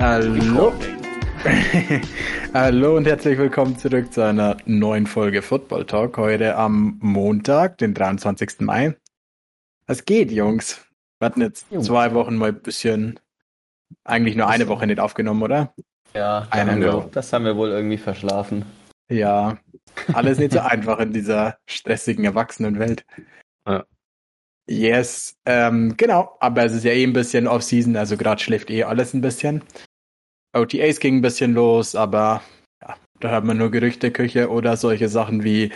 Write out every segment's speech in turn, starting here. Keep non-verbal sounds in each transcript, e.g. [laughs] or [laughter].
Hallo. [laughs] Hallo und herzlich willkommen zurück zu einer neuen Folge Football Talk. Heute am Montag, den 23. Mai. Was geht, Jungs? Wir hatten jetzt Jungs. zwei Wochen mal ein bisschen, eigentlich nur eine Woche nicht aufgenommen, oder? Ja, eine wir, das haben wir wohl irgendwie verschlafen. Ja, alles nicht so [laughs] einfach in dieser stressigen Erwachsenenwelt. Ja. Yes, ähm, genau, aber es ist ja eh ein bisschen Off-Season, also gerade schläft eh alles ein bisschen. OTAs ging ein bisschen los, aber ja, da hat man nur Gerüchteküche oder solche Sachen wie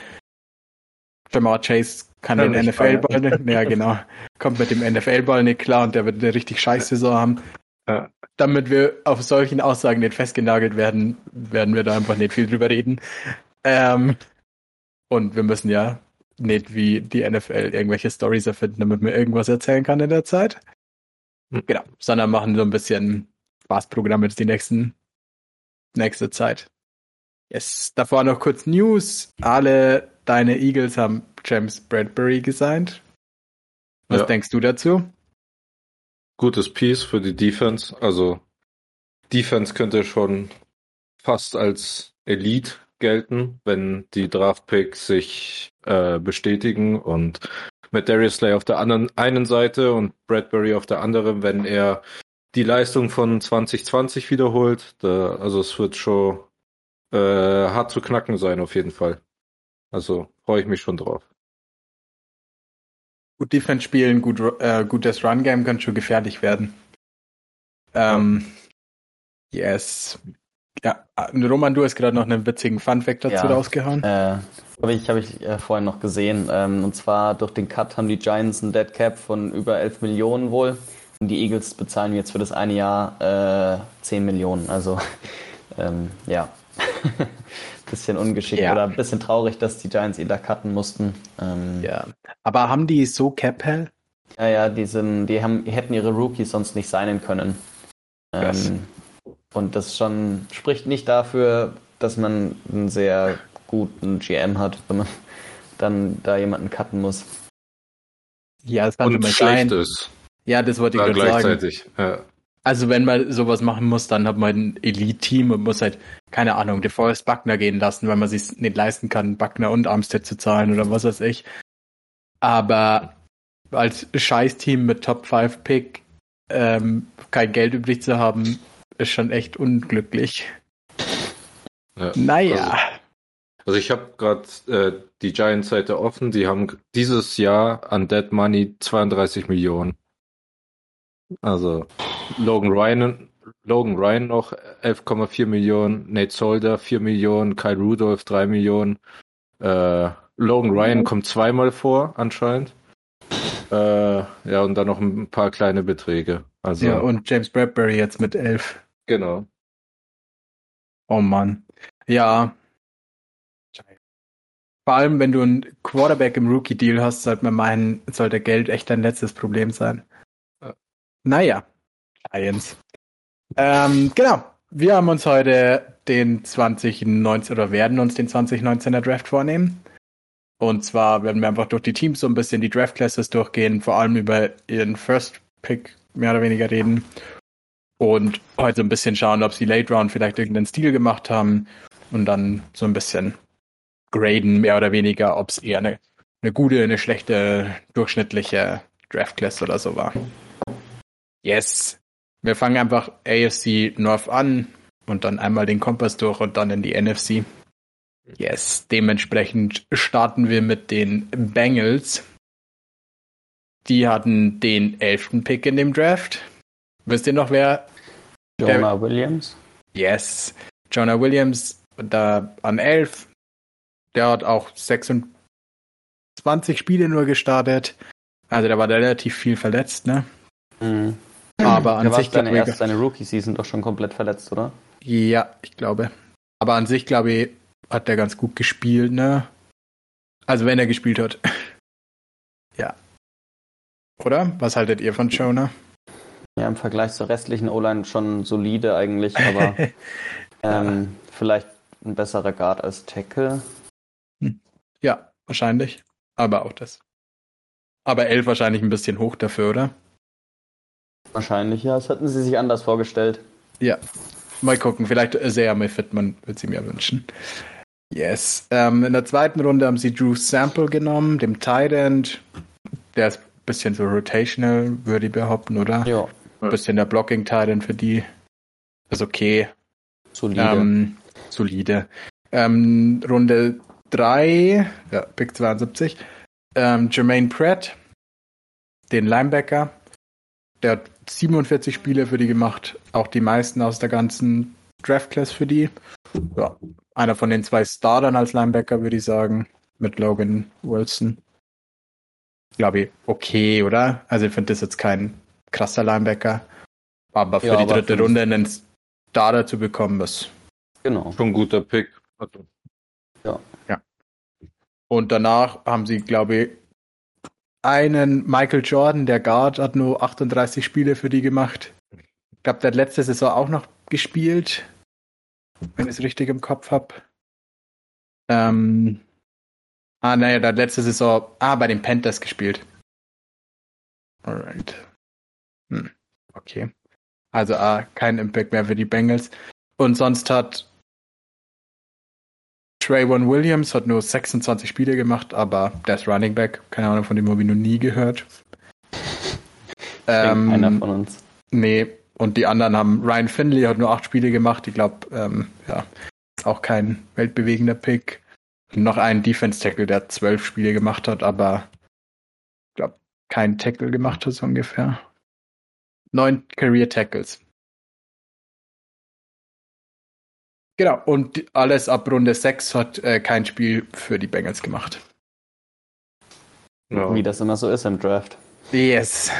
Jamar Chase kann ja, den NFL-Ball nicht, ja genau, [laughs] kommt mit dem NFL-Ball nicht klar und der wird eine richtig scheiß Saison haben. Ja. Damit wir auf solchen Aussagen nicht festgenagelt werden, werden wir da einfach nicht viel drüber reden. Ähm, und wir müssen ja nicht wie die NFL irgendwelche Stories erfinden, damit man irgendwas erzählen kann in der Zeit. Hm. Genau, sondern machen so ein bisschen Spaßprogramm jetzt die nächsten, nächste Zeit. Yes. Davor noch kurz News. Alle deine Eagles haben James Bradbury gesigned. Was ja. denkst du dazu? Gutes Piece für die Defense. Also Defense könnte schon fast als Elite gelten, wenn die Draftpicks sich äh, bestätigen und mit Darius Slay auf der anderen einen Seite und Bradbury auf der anderen, wenn er die Leistung von 2020 wiederholt. Da, also es wird schon äh, hart zu knacken sein auf jeden Fall. Also freue ich mich schon drauf. Gut Defense spielen, gut, äh, gutes Run Game kann schon gefährlich werden. Ähm. Yes. Ja, Roman, du hast gerade noch einen witzigen Fun-Fact dazu ja, rausgehauen. Äh, habe ich, hab ich äh, vorhin noch gesehen. Ähm, und zwar durch den Cut haben die Giants ein Dead Cap von über 11 Millionen wohl. Und die Eagles bezahlen jetzt für das eine Jahr äh, 10 Millionen. Also [laughs] ähm, ja, [laughs] bisschen ungeschickt ja. oder ein bisschen traurig, dass die Giants ihn da cutten mussten. Ähm, ja, aber haben die so Cap Hell? Ja, ja, die sind, die haben, die hätten ihre Rookies sonst nicht signen können. Ähm, und das schon spricht nicht dafür, dass man einen sehr guten GM hat, wenn man dann da jemanden cutten muss. Ja, es kann und schlecht sein. ist. Ja, das wollte ich gerade sagen. Ja. Also wenn man sowas machen muss, dann hat man ein Elite-Team und muss halt, keine Ahnung, DeForest Buckner gehen lassen, weil man sich nicht leisten kann, Buckner und Armstead zu zahlen oder was weiß ich. Aber als Scheiß-Team mit Top 5 Pick ähm, kein Geld übrig zu haben, ist schon echt unglücklich. Ja, naja. Also, also ich habe gerade äh, die Giants-Seite offen. Die haben dieses Jahr an Dead Money 32 Millionen. Also Logan Ryan, Logan Ryan noch 11,4 Millionen, Nate Solder 4 Millionen, Kyle Rudolph 3 Millionen. Äh, Logan Ryan mhm. kommt zweimal vor, anscheinend. Äh, ja, und dann noch ein paar kleine Beträge. Also, ja, und James Bradbury jetzt mit 11. Genau. Oh Mann. Ja. Vor allem, wenn du einen Quarterback im Rookie-Deal hast, sollte man meinen, sollte Geld echt dein letztes Problem sein. Naja, Giants. Ähm, genau. Wir haben uns heute den 2019 oder werden uns den 2019er Draft vornehmen. Und zwar werden wir einfach durch die Teams so ein bisschen die Draft Classes durchgehen, vor allem über ihren First Pick mehr oder weniger reden. Und heute so ein bisschen schauen, ob sie Late Round vielleicht irgendeinen Stil gemacht haben und dann so ein bisschen graden, mehr oder weniger, ob es eher eine, eine gute, eine schlechte, durchschnittliche Draft Class oder so war. Yes. Wir fangen einfach AFC North an und dann einmal den Kompass durch und dann in die NFC. Yes. Dementsprechend starten wir mit den Bengals. Die hatten den elften Pick in dem Draft. Wisst ihr noch, wer? Jonah Williams. Yes. Jonah Williams da an 11. Der hat auch 26 Spiele nur gestartet. Also der war relativ viel verletzt, ne? Mhm. Aber an der sich war erst seine Rookie-Season doch schon komplett verletzt, oder? Ja, ich glaube. Aber an sich, glaube ich, hat der ganz gut gespielt, ne? Also wenn er gespielt hat. [laughs] ja. Oder? Was haltet ihr von Jonah? Ja, im Vergleich zur restlichen O-Line schon solide eigentlich, aber [laughs] ähm, vielleicht ein besserer Guard als Tackle. Hm. Ja, wahrscheinlich. Aber auch das. Aber 11 wahrscheinlich ein bisschen hoch dafür, oder? Wahrscheinlich, ja. Das hatten sie sich anders vorgestellt. Ja. Mal gucken. Vielleicht sehr mehr fit, man wird sie mir wünschen. Yes. Ähm, in der zweiten Runde haben sie Drew Sample genommen, dem Tight End. Der ist ein bisschen so rotational, würde ich behaupten, oder? Ja. Ein bisschen der Blocking Tight End für die. Ist okay. Solide. Ähm, solide. Ähm, Runde 3, ja, Pick 72. Ähm, Jermaine Pratt, den Linebacker. Der hat 47 Spiele für die gemacht. Auch die meisten aus der ganzen Draft Class für die. Ja, einer von den zwei Startern als Linebacker, würde ich sagen. Mit Logan Wilson. Glaube ich, okay, oder? Also ich finde das jetzt kein krasser Linebacker. Aber für ja, die dritte Runde einen Starter zu bekommen, ist genau. schon ein guter Pick. Also. Ja. ja. Und danach haben sie, glaube ich, einen Michael Jordan, der Guard, hat nur 38 Spiele für die gemacht. Ich glaube, der hat letzte Saison auch noch gespielt, wenn ich es richtig im Kopf habe. Ähm, ah, naja, der hat letzte Saison, ah, bei den Panthers gespielt. Alright. Hm, okay. Also ah, kein Impact mehr für die Bengals. Und sonst hat Trayvon Williams hat nur 26 Spiele gemacht, aber der ist Running Back. Keine Ahnung, von dem habe ich noch nie gehört. Ähm, einer von uns. Nee, und die anderen haben, Ryan Finley hat nur 8 Spiele gemacht. Ich glaube, ähm, ja, ist auch kein weltbewegender Pick. Und noch einen Defense Tackle, der 12 Spiele gemacht hat, aber ich glaube, kein Tackle gemacht hat, so ungefähr. Neun Career Tackles. Genau, und alles ab Runde 6 hat äh, kein Spiel für die Bengals gemacht. Ja. Wie das immer so ist im Draft. Yes.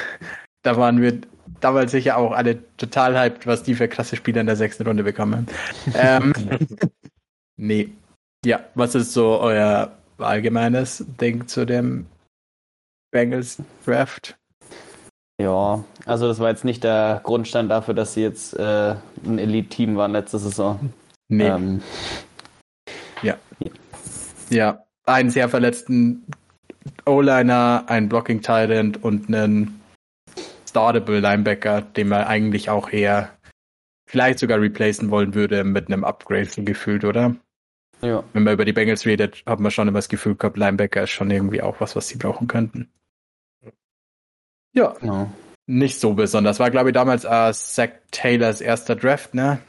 Da waren wir damals sicher auch alle total hyped, was die für krasse Spieler in der sechsten Runde bekommen. [laughs] ähm, nee. Ja, was ist so euer allgemeines Ding zu dem Bengals Draft? Ja, also das war jetzt nicht der Grundstein dafür, dass sie jetzt äh, ein Elite-Team waren letzte Saison. Nee. Ähm, ja. Ja, einen sehr verletzten O-Liner, einen Blocking Tight und einen Startable Linebacker, den man eigentlich auch eher vielleicht sogar replacen wollen würde mit einem Upgrade gefühlt, oder? Ja. Wenn man über die Bengals redet, hat man schon immer das Gefühl gehabt, Linebacker ist schon irgendwie auch was, was sie brauchen könnten. Ja. Genau. Nicht so besonders. War, glaube ich, damals uh, Zach Taylors erster Draft, ne?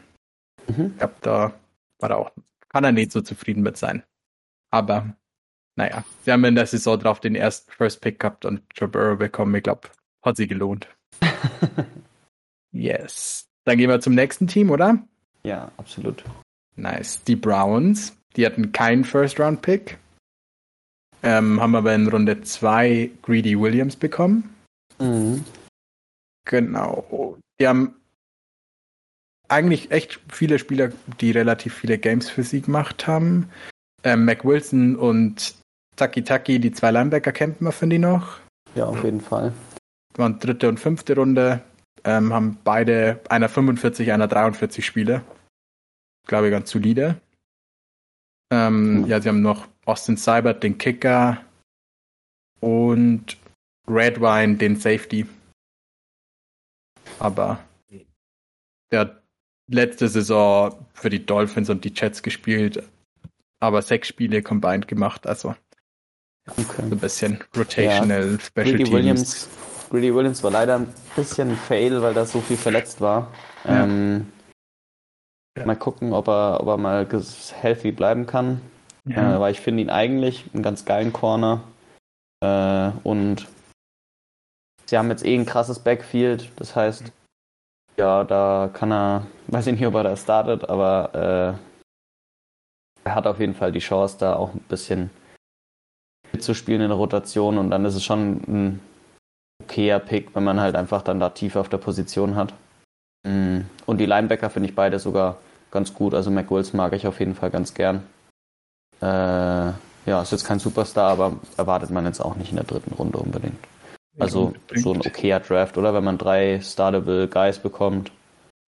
Mhm. Ich glaube, da war er auch, kann er nicht so zufrieden mit sein. Aber, naja, sie haben in der Saison drauf den ersten First Pick gehabt und Joe Burrow bekommen. Ich glaube, hat sie gelohnt. [laughs] yes. Dann gehen wir zum nächsten Team, oder? Ja, absolut. Nice. Die Browns, die hatten keinen First-Round-Pick. Ähm, haben aber in Runde 2 Greedy Williams bekommen. Mhm. Genau. Die haben eigentlich echt viele Spieler, die relativ viele Games für sie gemacht haben. Ähm, Mac Wilson und Taki Taki, die zwei Linebacker, kennt man, finde ich noch. Ja, auf jeden Fall. Waren dritte und fünfte Runde. Ähm, haben beide einer 45, einer 43 Spiele. Glaube ich, ganz solide. Ähm, mhm. Ja, sie haben noch Austin Seibert, den Kicker und Redwine, den Safety. Aber der letzte Saison für die Dolphins und die Jets gespielt, aber sechs Spiele combined gemacht, also okay. so ein bisschen rotational ja. Special Greedy Teams. Williams, Greedy Williams war leider ein bisschen ein Fail, weil da so viel verletzt war. Ja. Ähm, ja. Mal gucken, ob er, ob er mal healthy bleiben kann. Ja. Äh, weil ich finde ihn eigentlich einen ganz geilen Corner. Äh, und sie haben jetzt eh ein krasses Backfield. Das heißt, ja, da kann er, weiß ich nicht, ob er da startet, aber äh, er hat auf jeden Fall die Chance, da auch ein bisschen mitzuspielen in der Rotation und dann ist es schon ein okayer Pick, wenn man halt einfach dann da tief auf der Position hat. Mm. Und die Linebacker finde ich beide sogar ganz gut. Also McWills mag ich auf jeden Fall ganz gern. Äh, ja, ist jetzt kein Superstar, aber erwartet man jetzt auch nicht in der dritten Runde unbedingt. Also so ein okayer Draft, oder? Wenn man drei startable Guys bekommt.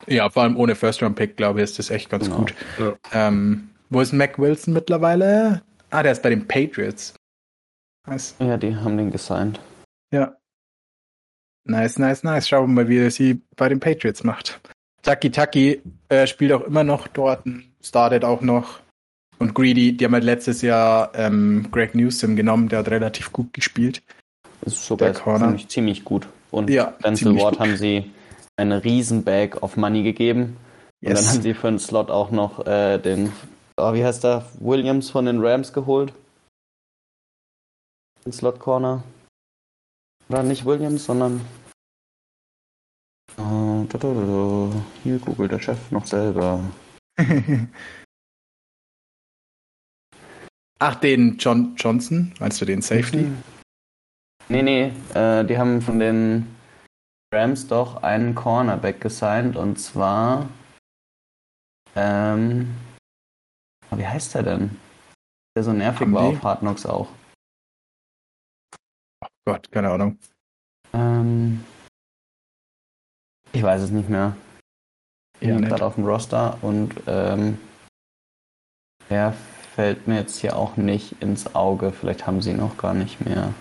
Ja, vor allem ohne First-Round-Pick, glaube ich, ist das echt ganz genau. gut. Ja. Ähm, wo ist Mac Wilson mittlerweile? Ah, der ist bei den Patriots. Nice. Ja, die haben den gesigned. Ja. Nice, nice, nice. Schauen wir mal, wie er sie bei den Patriots macht. Taki Taki äh, spielt auch immer noch dort, startet auch noch. Und Greedy, die haben halt letztes Jahr ähm, Greg Newsom genommen, der hat relativ gut gespielt. Das ist sogar ziemlich, ziemlich gut. Und ja, Denzel Ward haben sie eine riesen Bag of Money gegeben. Yes. Und dann haben sie für einen Slot auch noch äh, den, oh, wie heißt der, Williams von den Rams geholt. Den Slot Corner. Oder nicht Williams, sondern Oh, da, da, da, Hier googelt der Chef noch selber. [laughs] Ach, den John Johnson? Meinst du den Safety? Mhm. Nee, nee, äh, die haben von den Rams doch einen Cornerback gesigned und zwar. Ähm, wie heißt der denn? Der so nervig haben war die? auf Hard Knocks auch. Oh Gott, keine Ahnung. Ähm, ich weiß es nicht mehr. Ich bin gerade auf dem Roster und ähm, er fällt mir jetzt hier auch nicht ins Auge. Vielleicht haben sie ihn auch gar nicht mehr.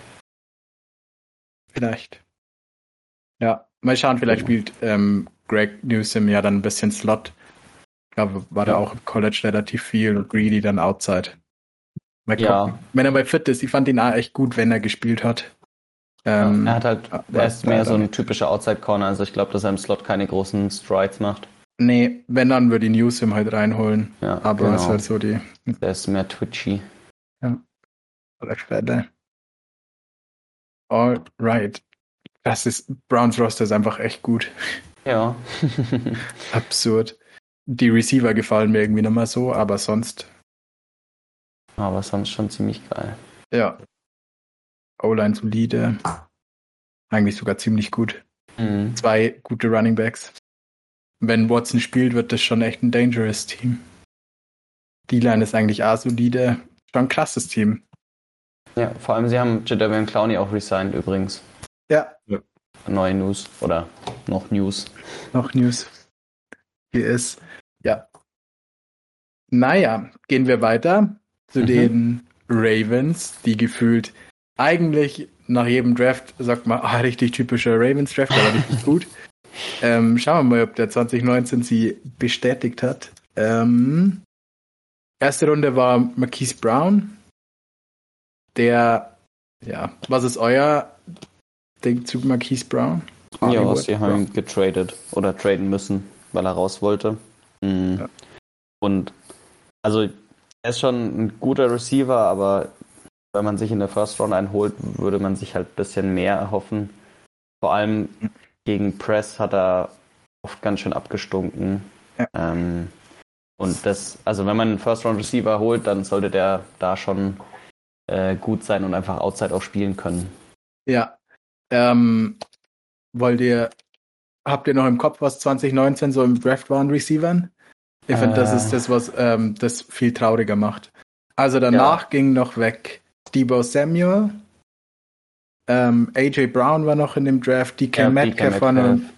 Vielleicht. Ja, mal schauen, vielleicht spielt ähm, Greg Newsom ja dann ein bisschen Slot. Ich glaube, war ja. da auch im College relativ viel und Greedy dann Outside. Mal ja. Wenn er bei fit ist, ich fand ihn auch echt gut, wenn er gespielt hat. Ähm, er hat halt, er ist mehr so ein typischer Outside Corner, also ich glaube, dass er im Slot keine großen Strides macht. Nee, wenn dann würde ich Newsom halt reinholen. Ja, aber genau. ist halt so die. Der ist mehr twitchy. Ja. Oder Fälle. Alright. Das ist, Browns Roster ist einfach echt gut. Ja. [laughs] Absurd. Die Receiver gefallen mir irgendwie nochmal so, aber sonst. Aber sonst schon ziemlich geil. Ja. O-Line solide. Eigentlich sogar ziemlich gut. Mhm. Zwei gute Running Backs. Wenn Watson spielt, wird das schon echt ein dangerous Team. Die Line ist eigentlich A solide. Schon ein krasses Team. Ja, vor allem sie haben Jadavian Clowney auch resigned übrigens. Ja. ja. Neue News oder noch News. Noch News. Hier ist, ja. Naja, gehen wir weiter zu mhm. den Ravens, die gefühlt eigentlich nach jedem Draft sagt man, ah, richtig typischer Ravens Draft, aber richtig [laughs] gut. Ähm, schauen wir mal, ob der 2019 sie bestätigt hat. Ähm, erste Runde war Marquise Brown. Der, ja, was ist euer Ding zu Marquise Brown? ja, sie haben ihn getradet oder traden müssen, weil er raus wollte. Mhm. Ja. Und also er ist schon ein guter Receiver, aber wenn man sich in der First Round einholt, würde man sich halt ein bisschen mehr erhoffen. Vor allem gegen Press hat er oft ganz schön abgestunken. Ja. Ähm, und das, also wenn man einen First Round Receiver holt, dann sollte der da schon äh, gut sein und einfach Outside auch spielen können. Ja. Ähm, wollt ihr, habt ihr noch im Kopf, was 2019 so im Draft war an Receivern? Ich finde, äh, das ist das, was ähm, das viel trauriger macht. Also danach ja. ging noch weg Debo Samuel. Ähm, AJ Brown war noch in dem Draft, DK ja, Metcalf war und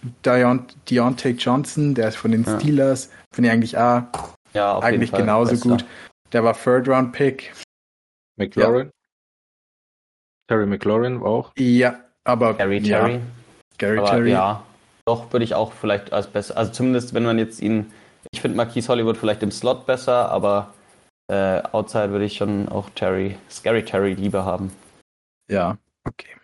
Deontay Johnson, der ist von den ja. Steelers. Finde ich eigentlich auch ja, eigentlich genauso besser. gut. Der war Third Round Pick. McLaurin? Ja. Terry McLaurin auch? Ja, aber. Gary Terry. Gary aber, Terry. Ja, doch würde ich auch vielleicht als besser. Also zumindest, wenn man jetzt ihn. Ich finde Marquise Hollywood vielleicht im Slot besser, aber äh, outside würde ich schon auch Terry, Scary Terry lieber haben. Ja, okay.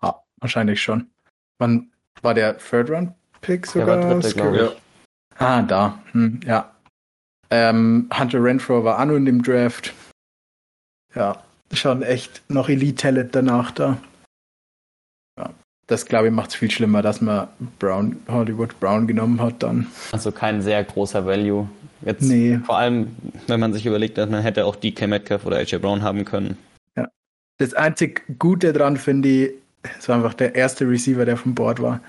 Ah, wahrscheinlich schon. Wann war der Third Round Pick sogar? Der war dritte, glaube ich. Ah, da. Hm, ja. Ähm, Hunter Renfro war Anno in dem Draft. Ja, schon echt noch Elite Talent danach da. Ja, das glaube ich macht es viel schlimmer, dass man Brown, Hollywood Brown genommen hat dann. Also kein sehr großer Value. Jetzt nee. vor allem, wenn man sich überlegt, dass man hätte auch DK Metcalf oder AJ Brown haben können. Ja. Das einzig Gute dran finde ich, es war einfach der erste Receiver, der vom Board war.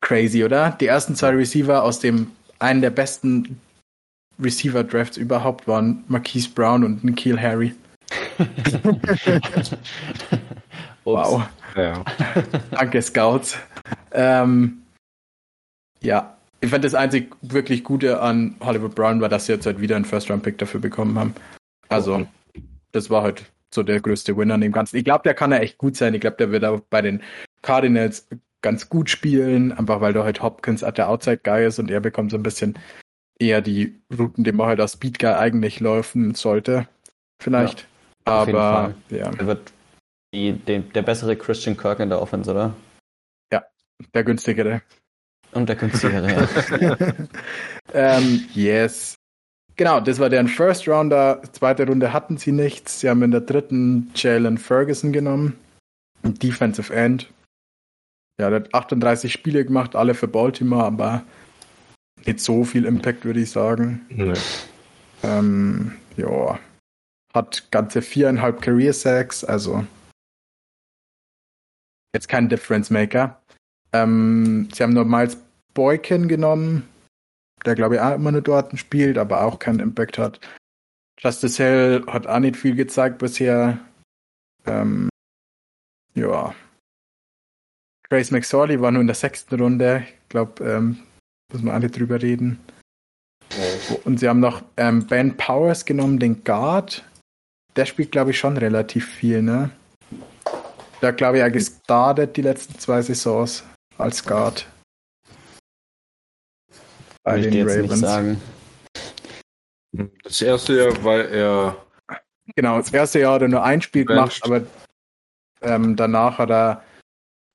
Crazy, oder? Die ersten zwei Receiver aus dem einen der besten Receiver-Drafts überhaupt waren Marquise Brown und Nikhil Harry. [laughs] wow. Ja. Danke, Scouts. Ähm, ja, ich fand das einzig wirklich Gute an Hollywood Brown war, dass sie jetzt halt wieder einen First-Round-Pick dafür bekommen haben. Also, das war halt so der größte Winner an dem Ganzen. Ich glaube, der kann ja echt gut sein. Ich glaube, der wird auch bei den Cardinals ganz gut spielen, einfach weil da halt Hopkins at der Outside Guy ist und er bekommt so ein bisschen eher die Routen, die man halt als Speed Guy eigentlich laufen sollte. Vielleicht. Ja, Aber ja. Er wird die, den, der bessere Christian Kirk in der Offense, oder? Ja, der günstigere. Und der günstigere, ja. [laughs] ähm, yes. Genau, das war deren First Rounder. Zweite Runde hatten sie nichts. Sie haben in der dritten Jalen Ferguson genommen. Defensive End. Ja, der hat 38 Spiele gemacht, alle für Baltimore, aber nicht so viel Impact, würde ich sagen. Nee. Ähm, ja. Hat ganze viereinhalb Career Sacks, also jetzt kein Difference Maker. Ähm, sie haben nur Miles Boykin genommen, der glaube ich auch immer nur dort spielt, aber auch keinen Impact hat. Justice Hill hat auch nicht viel gezeigt bisher. Ähm, ja. Grace McSorley war nur in der sechsten Runde. Ich glaube, ähm, müssen wir alle drüber reden. Ja. Und sie haben noch ähm, Ben Powers genommen, den Guard. Der spielt, glaube ich, schon relativ viel, ne? Der, glaube ich, auch gestartet die letzten zwei Saisons als Guard. Bei den jetzt Ravens. Nicht sagen. Das erste Jahr war er. Genau, das erste Jahr hat er nur ein Spiel gemacht, aber ähm, danach hat er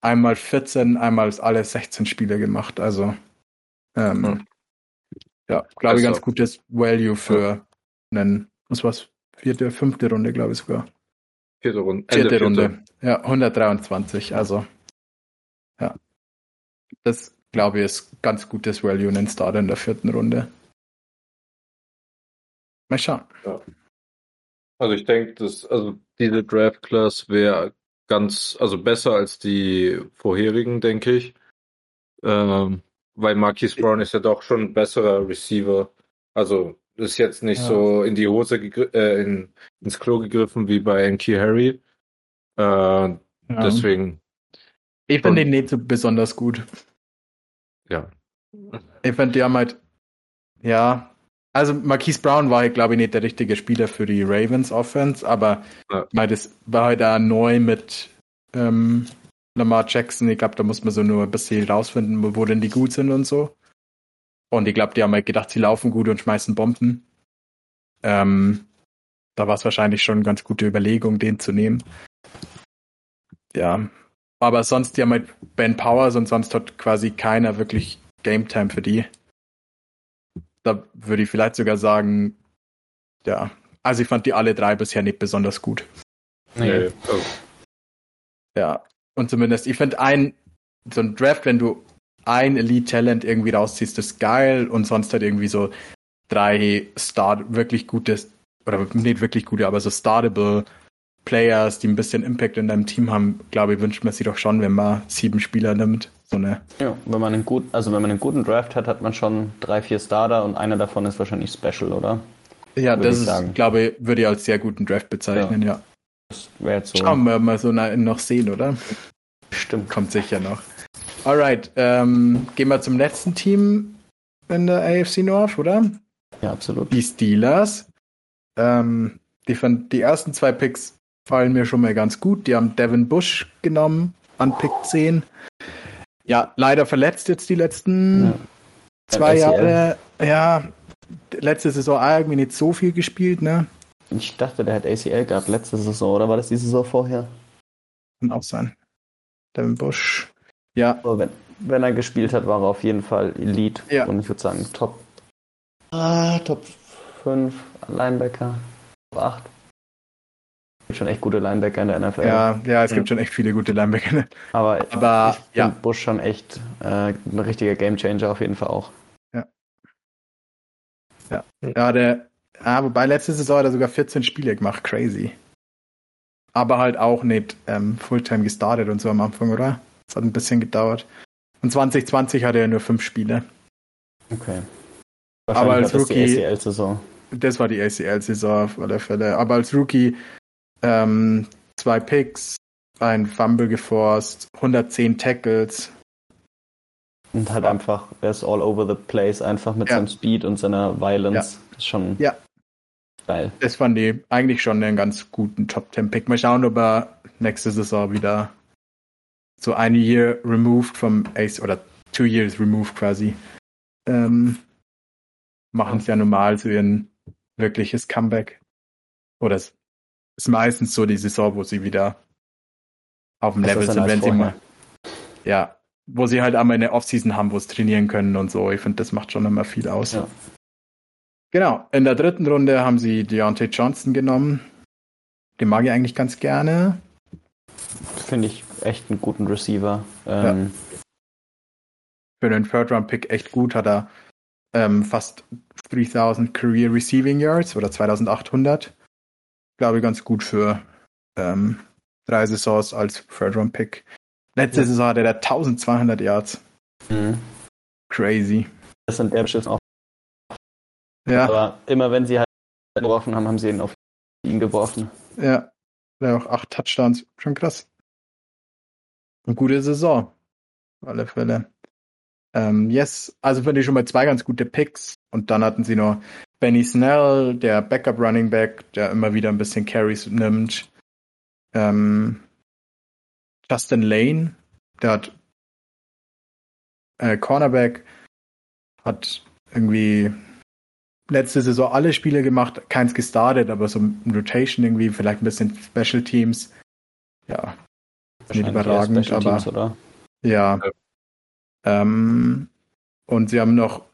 einmal 14, einmal alle 16 Spiele gemacht. Also, ähm, hm. ja, glaube ich, ganz also gutes Value für einen, was war's, vierte, fünfte Runde, glaube ich sogar. Vierte Runde. Vierte, vierte Runde. Ja, 123. Also, ja. Das glaube ich, ist ganz gutes Value in den Starter in der vierten Runde. Mal schauen. Ja. Also ich denke, dass also diese Draft Class wäre ganz, also besser als die vorherigen, denke ich. Ähm, weil Marquis Brown ist ja doch schon ein besserer Receiver. Also ist jetzt nicht ja. so in die Hose äh, in, ins Klo gegriffen wie bei Enki Harry. Äh, ja. Deswegen. Ich finde den nicht so besonders gut. Ja. Ich fand, die haben halt, ja, also Marquise Brown war, glaube ich, nicht der richtige Spieler für die Ravens Offense, aber ja. das war halt da neu mit ähm, Lamar Jackson. Ich glaube, da muss man so nur ein bisschen rausfinden, wo denn die gut sind und so. Und ich glaube, die haben halt gedacht, sie laufen gut und schmeißen Bomben. Ähm, da war es wahrscheinlich schon eine ganz gute Überlegung, den zu nehmen. Ja, aber sonst, die haben halt Ben Powers und sonst hat quasi keiner wirklich Game Time für die. Da würde ich vielleicht sogar sagen, ja. Also ich fand die alle drei bisher nicht besonders gut. Nee. Oh. Ja. Und zumindest, ich finde ein, so ein Draft, wenn du ein Elite-Talent irgendwie rausziehst, ist geil und sonst halt irgendwie so drei Start, wirklich gutes, oder nicht wirklich gute, aber so startable Players, die ein bisschen Impact in deinem Team haben, glaube ich, wünscht man sich doch schon, wenn man sieben Spieler nimmt. So eine. Ja, wenn man einen gut, also wenn man einen guten Draft hat, hat man schon drei, vier Starter und einer davon ist wahrscheinlich Special, oder? Ja, würde das ist, glaube ich, würde ich als sehr guten Draft bezeichnen, ja. ja. Das so. Schauen wir mal so noch sehen, oder? Stimmt. Kommt sicher noch. Alright, ähm, gehen wir zum letzten Team in der AFC North, oder? Ja, absolut. Die Steelers. Ähm, die, fand, die ersten zwei Picks fallen mir schon mal ganz gut. Die haben Devin Bush genommen an Pick 10. Ja, leider verletzt jetzt die letzten ja. zwei Jahre. Ja, letzte Saison irgendwie nicht so viel gespielt, ne? Ich dachte, der hat ACL gehabt letzte Saison, oder war das die Saison vorher? Kann auch sein. Devin Bush. Ja. Aber wenn, wenn er gespielt hat, war er auf jeden Fall Elite. Ja. Und ich würde sagen, Top, ah, Top 5 Linebacker, Top 8 gibt schon echt gute Linebacker in der NFL. Ja, ja, es gibt schon echt viele gute Linebacker. Aber, Aber ich ja. Bush schon echt äh, ein richtiger Gamechanger auf jeden Fall auch. Ja. Ja, ja der, ah, wobei letzte Saison hat er sogar 14 Spiele gemacht, crazy. Aber halt auch nicht ähm, Fulltime gestartet und so am Anfang, oder? Das hat ein bisschen gedauert. Und 2020 hatte er nur fünf Spiele. Okay. Aber als Rookie. Das, die ACL-Saison. das war die ACL-Saison auf alle Fälle. Aber als Rookie ähm, zwei Picks, ein Fumble geforst, 110 Tackles. Und halt einfach, er ist all over the place, einfach mit ja. seinem Speed und seiner Violence. Ja. Das ist schon ja. Geil. Das fand ich eigentlich schon einen ganz guten Top-10-Pick. Mal schauen, ob er nächste Saison wieder so ein Year removed vom Ace oder two years removed quasi. Ähm, machen es ja normal so ihren wirkliches Comeback. Oder es ist meistens so die Saison, wo sie wieder auf dem Level sind, wenn sie mal. Ja, wo sie halt einmal eine Offseason haben, wo sie trainieren können und so. Ich finde, das macht schon immer viel aus. Ja. Genau, in der dritten Runde haben sie Deontay Johnson genommen. Den mag ich eigentlich ganz gerne. Finde ich echt einen guten Receiver. Ähm, ja. Für den Third-Round-Pick echt gut, hat er ähm, fast 3000 Career Receiving Yards oder 2800. Glaube ich ganz gut für ähm, drei Saisons als Third-Round-Pick. Letzte ja. Saison hatte er 1200 Yards. Mhm. Crazy. Das sind der bestimmt auch. Ja. Aber immer wenn sie halt geworfen haben, haben sie ihn auf ihn geworfen. Ja. Ja, auch acht Touchdowns. Schon krass. Eine gute Saison. Auf alle Fälle. Ähm, yes, also finde ich schon mal zwei ganz gute Picks. Und dann hatten sie noch Benny Snell, der Backup Running Back, der immer wieder ein bisschen Carries nimmt. Ähm, Justin Lane, der hat äh, Cornerback, hat irgendwie letzte Saison alle Spiele gemacht, keins gestartet, aber so ein Rotation irgendwie, vielleicht ein bisschen Special Teams. Ja, nicht überragend, aber Teams, oder? ja. Ähm, und sie haben noch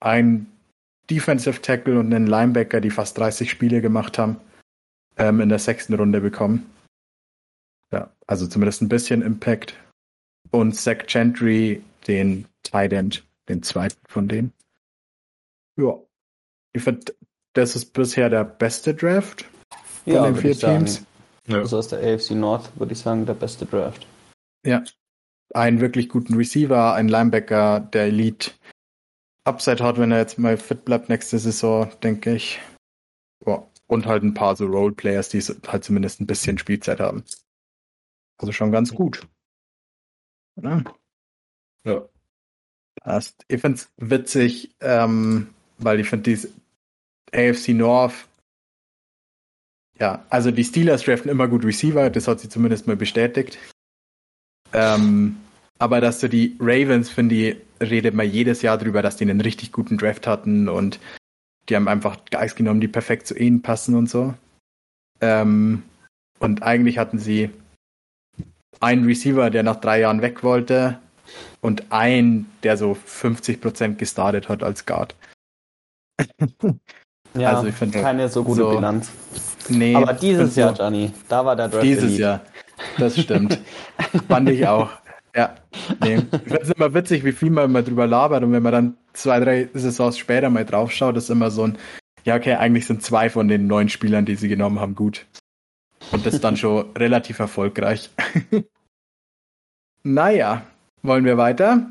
einen Defensive Tackle und einen Linebacker, die fast 30 Spiele gemacht haben, ähm, in der sechsten Runde bekommen. Ja, also zumindest ein bisschen Impact. Und Zach Gentry, den Tight End, den zweiten von denen. Ja. Ich finde, das ist bisher der beste Draft von ja, den vier Teams. Ja. Also aus der AFC North würde ich sagen, der beste Draft. Ja. Einen wirklich guten Receiver, einen Linebacker, der Elite Upside hat, wenn er jetzt mal fit bleibt nächste Saison, denke ich. Ja. Und halt ein paar so Roleplayers, die halt zumindest ein bisschen Spielzeit haben. Also schon ganz gut. Oder? Ja. Passt. Ich finde es witzig, ähm, weil ich finde, die AFC North ja, also die Steelers draften immer gut Receiver, das hat sie zumindest mal bestätigt. Ähm, aber dass du die Ravens, finde ich, redet man jedes Jahr drüber, dass die einen richtig guten Draft hatten und die haben einfach Guys genommen, die perfekt zu ihnen passen und so. Ähm, und eigentlich hatten sie einen Receiver, der nach drei Jahren weg wollte und einen, der so 50% gestartet hat als Guard. [laughs] Ja, also ich finde keine so gute so, Bilanz. Nee, aber dieses Jahr, so, Gianni, da war der Draft Dieses Elite. Jahr, das stimmt. [laughs] Fand ich auch. Ja, nee. Ich finde es immer witzig, wie viel man immer drüber labert und wenn man dann zwei, drei Saisons später mal draufschaut, ist immer so ein, ja okay, eigentlich sind zwei von den neun Spielern, die sie genommen haben, gut. Und das dann schon [laughs] relativ erfolgreich. [laughs] naja, wollen wir weiter?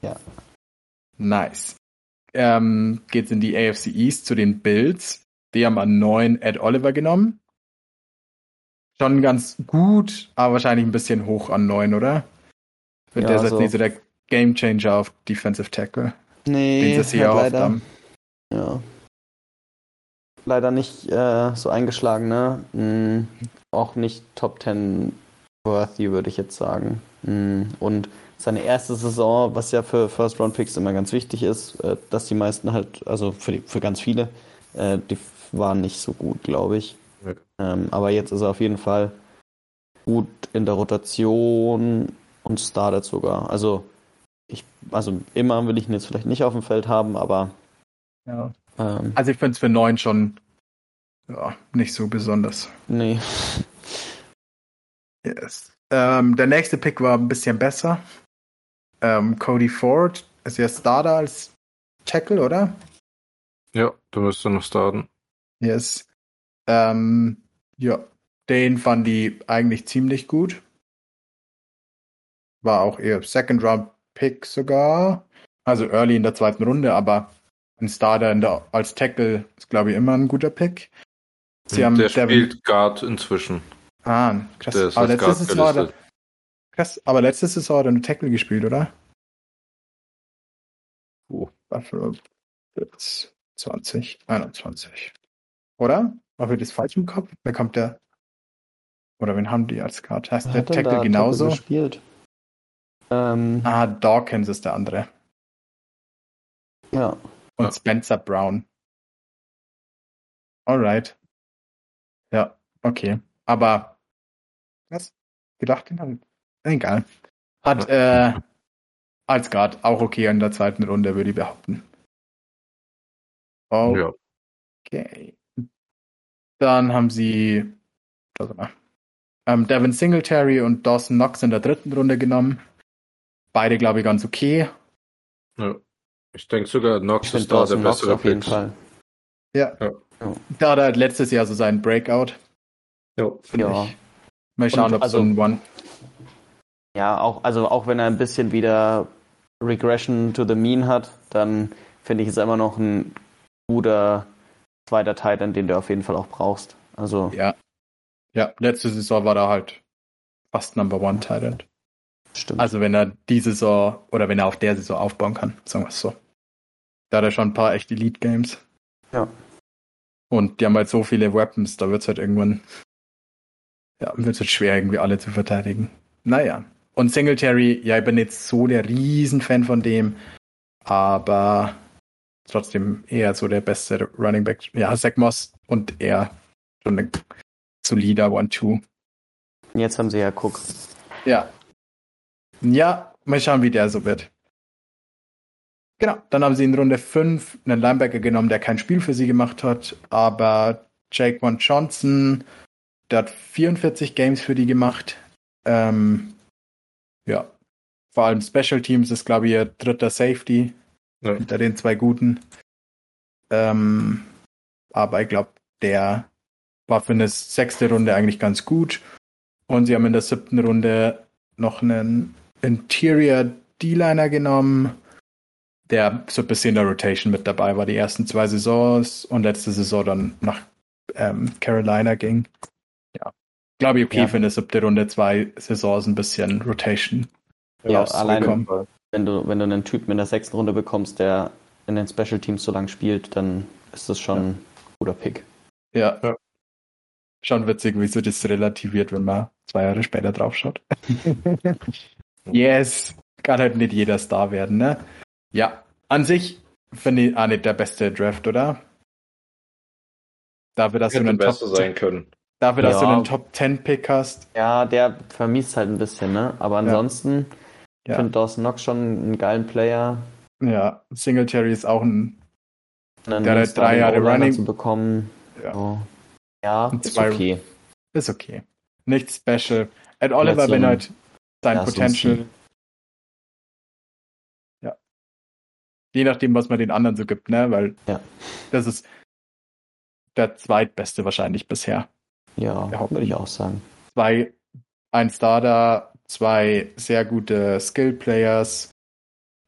Ja. Nice ähm, geht es in die AFC East zu den Bills. Die haben an neun Ed Oliver genommen. Schon ganz gut, aber wahrscheinlich ein bisschen hoch an neun, oder? Für ja, der ist jetzt nicht so der Game Changer auf Defensive Tackle. Nee, den sie hier leider. Ja. Leider nicht äh, so eingeschlagen, ne? Mhm. Auch nicht Top 10 worthy, würde ich jetzt sagen. Mhm. Und seine erste Saison, was ja für First-Round-Picks immer ganz wichtig ist, äh, dass die meisten halt, also für, die, für ganz viele, äh, die waren nicht so gut, glaube ich. Okay. Ähm, aber jetzt ist er auf jeden Fall gut in der Rotation und startet sogar. Also ich, also immer will ich ihn jetzt vielleicht nicht auf dem Feld haben, aber ja. Ähm, also ich finde es für neun schon ja, nicht so besonders. Nee. Yes. Ähm, der nächste Pick war ein bisschen besser. Ähm, Cody Ford ist ja Starter als Tackle, oder? Ja, du müsste noch starten. Yes. Ähm, ja, den fand die eigentlich ziemlich gut. War auch eher Second Round Pick sogar. Also early in der zweiten Runde, aber ein Starter der, als Tackle ist, glaube ich, immer ein guter Pick. Sie haben der Devin, spielt Guard inzwischen. Ah, krass. Aber letzte, Saison hat krass. aber letzte Saison hat er eine Tackle gespielt, oder? Oh, Buffalo 20, 21. Oder? War wir das falsch im Kopf? Wer kommt der? Oder wen haben die als Guard? Heißt der Tackle genauso? Tackle gespielt? Ähm, ah, Dawkins ist der andere. Ja. Und. Spencer Brown. Alright. Ja, okay. Aber was? Gedacht, den haben. Egal. Hat äh, als Guard auch okay in der zweiten Runde, würde ich behaupten. Oh. Ja. Okay. Dann haben sie ähm, Devin Singletary und Dawson Knox in der dritten Runde genommen. Beide, glaube ich, ganz okay. Ja. Ich denke sogar, Knox ich ist da der bessere auf jeden Fall. Ja. ja. Da hat er letztes Jahr so seinen Breakout. Ja. ja. Ich. Mal schauen, ob also, so ein One. Ja, auch, also auch wenn er ein bisschen wieder Regression to the Mean hat, dann finde ich es immer noch ein guter zweiter Titan, den du auf jeden Fall auch brauchst. Also. Ja. Ja, letzte Saison war er halt fast Number One Titan. Stimmt. Also wenn er die Saison oder wenn er auf der Saison aufbauen kann, sagen wir es so. Da hat er schon ein paar echt Elite Games. Ja. Und die haben halt so viele Weapons, da wird es halt irgendwann, ja, wird es halt schwer, irgendwie alle zu verteidigen. Naja. Und Singletary, ja, ich bin jetzt so der Riesenfan von dem, aber trotzdem eher so der beste Running Back. Ja, Zach Moss und er schon ein solider One-Two. Jetzt haben sie ja Cook. Ja. Ja, mal schauen, wie der so wird. Genau, dann haben sie in Runde 5 einen Linebacker genommen, der kein Spiel für sie gemacht hat, aber Jake Von Johnson, der hat 44 Games für die gemacht. Ähm, ja, vor allem Special Teams ist, glaube ich, ihr dritter Safety ja. hinter den zwei guten. Ähm, aber ich glaube, der war für eine sechste Runde eigentlich ganz gut. Und sie haben in der siebten Runde noch einen Interior D-Liner genommen der so ein bisschen in der Rotation mit dabei war, die ersten zwei Saisons und letzte Saison dann nach ähm, Carolina ging. Glaube ich okay ja. für eine siebte Runde zwei Saisons ein bisschen Rotation. Ja, alleine, wenn du, wenn du einen Typen in der sechsten Runde bekommst, der in den Special Teams so lange spielt, dann ist das schon ja. ein guter Pick. Ja. ja. Schon witzig, wie so das relativiert, wenn man zwei Jahre später draufschaut. [laughs] yes. Kann halt nicht jeder Star werden, ne? Ja, an sich finde ich auch nicht der beste Draft, oder? Dafür, dass Hätte du einen Top sein können. Dafür, dass ja. du einen Top 10 Pick hast. Ja, der vermisst halt ein bisschen, ne? Aber ansonsten ja. finde Dawson Knox schon einen geilen Player. Ja, Singletary ist auch ein der hat drei Jahre Running zu bekommen. Ja, so. ja ist okay. Ist okay. Nichts special. Ed Oliver, wenn halt sein ja, Potential Je nachdem, was man den anderen so gibt, ne? Weil ja. das ist der zweitbeste wahrscheinlich bisher. Ja, würde ich auch sagen. Zwei, ein Starter, zwei sehr gute Skill-Players,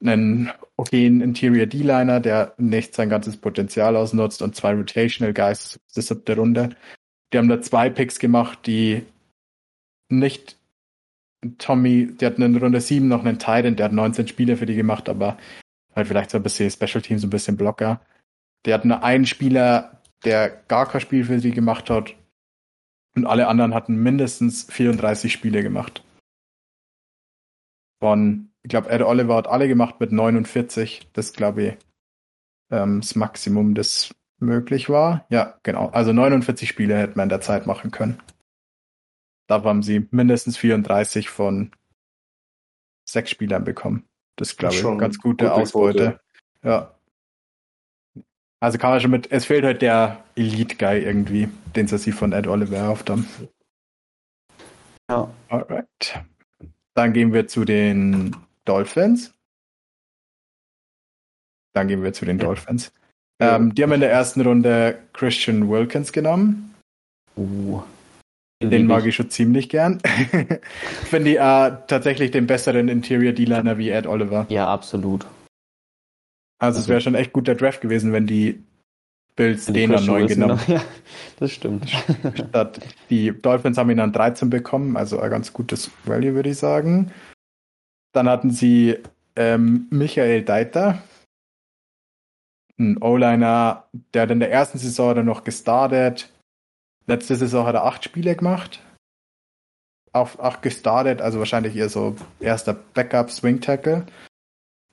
einen okayen Interior D-Liner, der nicht sein ganzes Potenzial ausnutzt und zwei Rotational Guys, die siebte Runde. Die haben da zwei Picks gemacht, die nicht Tommy, der hat in Runde 7 noch einen Titan, der hat 19 Spiele für die gemacht, aber halt vielleicht so ein bisschen Special Teams, ein bisschen Blocker. Der hat nur einen Spieler, der gar kein Spiel für sie gemacht hat. Und alle anderen hatten mindestens 34 Spiele gemacht. Von, ich glaube, Ed Oliver hat alle gemacht mit 49. Das glaube ich ähm, das Maximum, das möglich war. Ja, genau. Also 49 Spiele hätte man in der Zeit machen können. Da haben sie mindestens 34 von sechs Spielern bekommen. Das ist, glaube ich, ganz gute, gute Ausbeute. Quote. Ja. Also kann man schon mit, es fehlt halt der Elite-Guy irgendwie, den sie sich von Ed Oliver erhofft haben. Ja. Alright. Dann gehen wir zu den Dolphins. Dann gehen wir zu den Dolphins. Ja. Ähm, die haben in der ersten Runde Christian Wilkins genommen. Uh. Den mag ich schon ziemlich gern. [laughs] Finde ich äh, tatsächlich den besseren Interior D-Liner wie Ed Oliver. Ja, absolut. Also, also es wäre schon echt guter Draft gewesen, wenn die Bills den dann neu genommen. [laughs] Ja, das stimmt. [laughs] Statt, die Dolphins haben ihn dann 13 bekommen, also ein ganz gutes Value, würde ich sagen. Dann hatten sie ähm, Michael Deiter, ein O-Liner, der hat in der ersten Saison dann noch gestartet. Letzte Saison hat er acht Spiele gemacht. Auf acht gestartet, also wahrscheinlich eher so erster Backup Swing Tackle.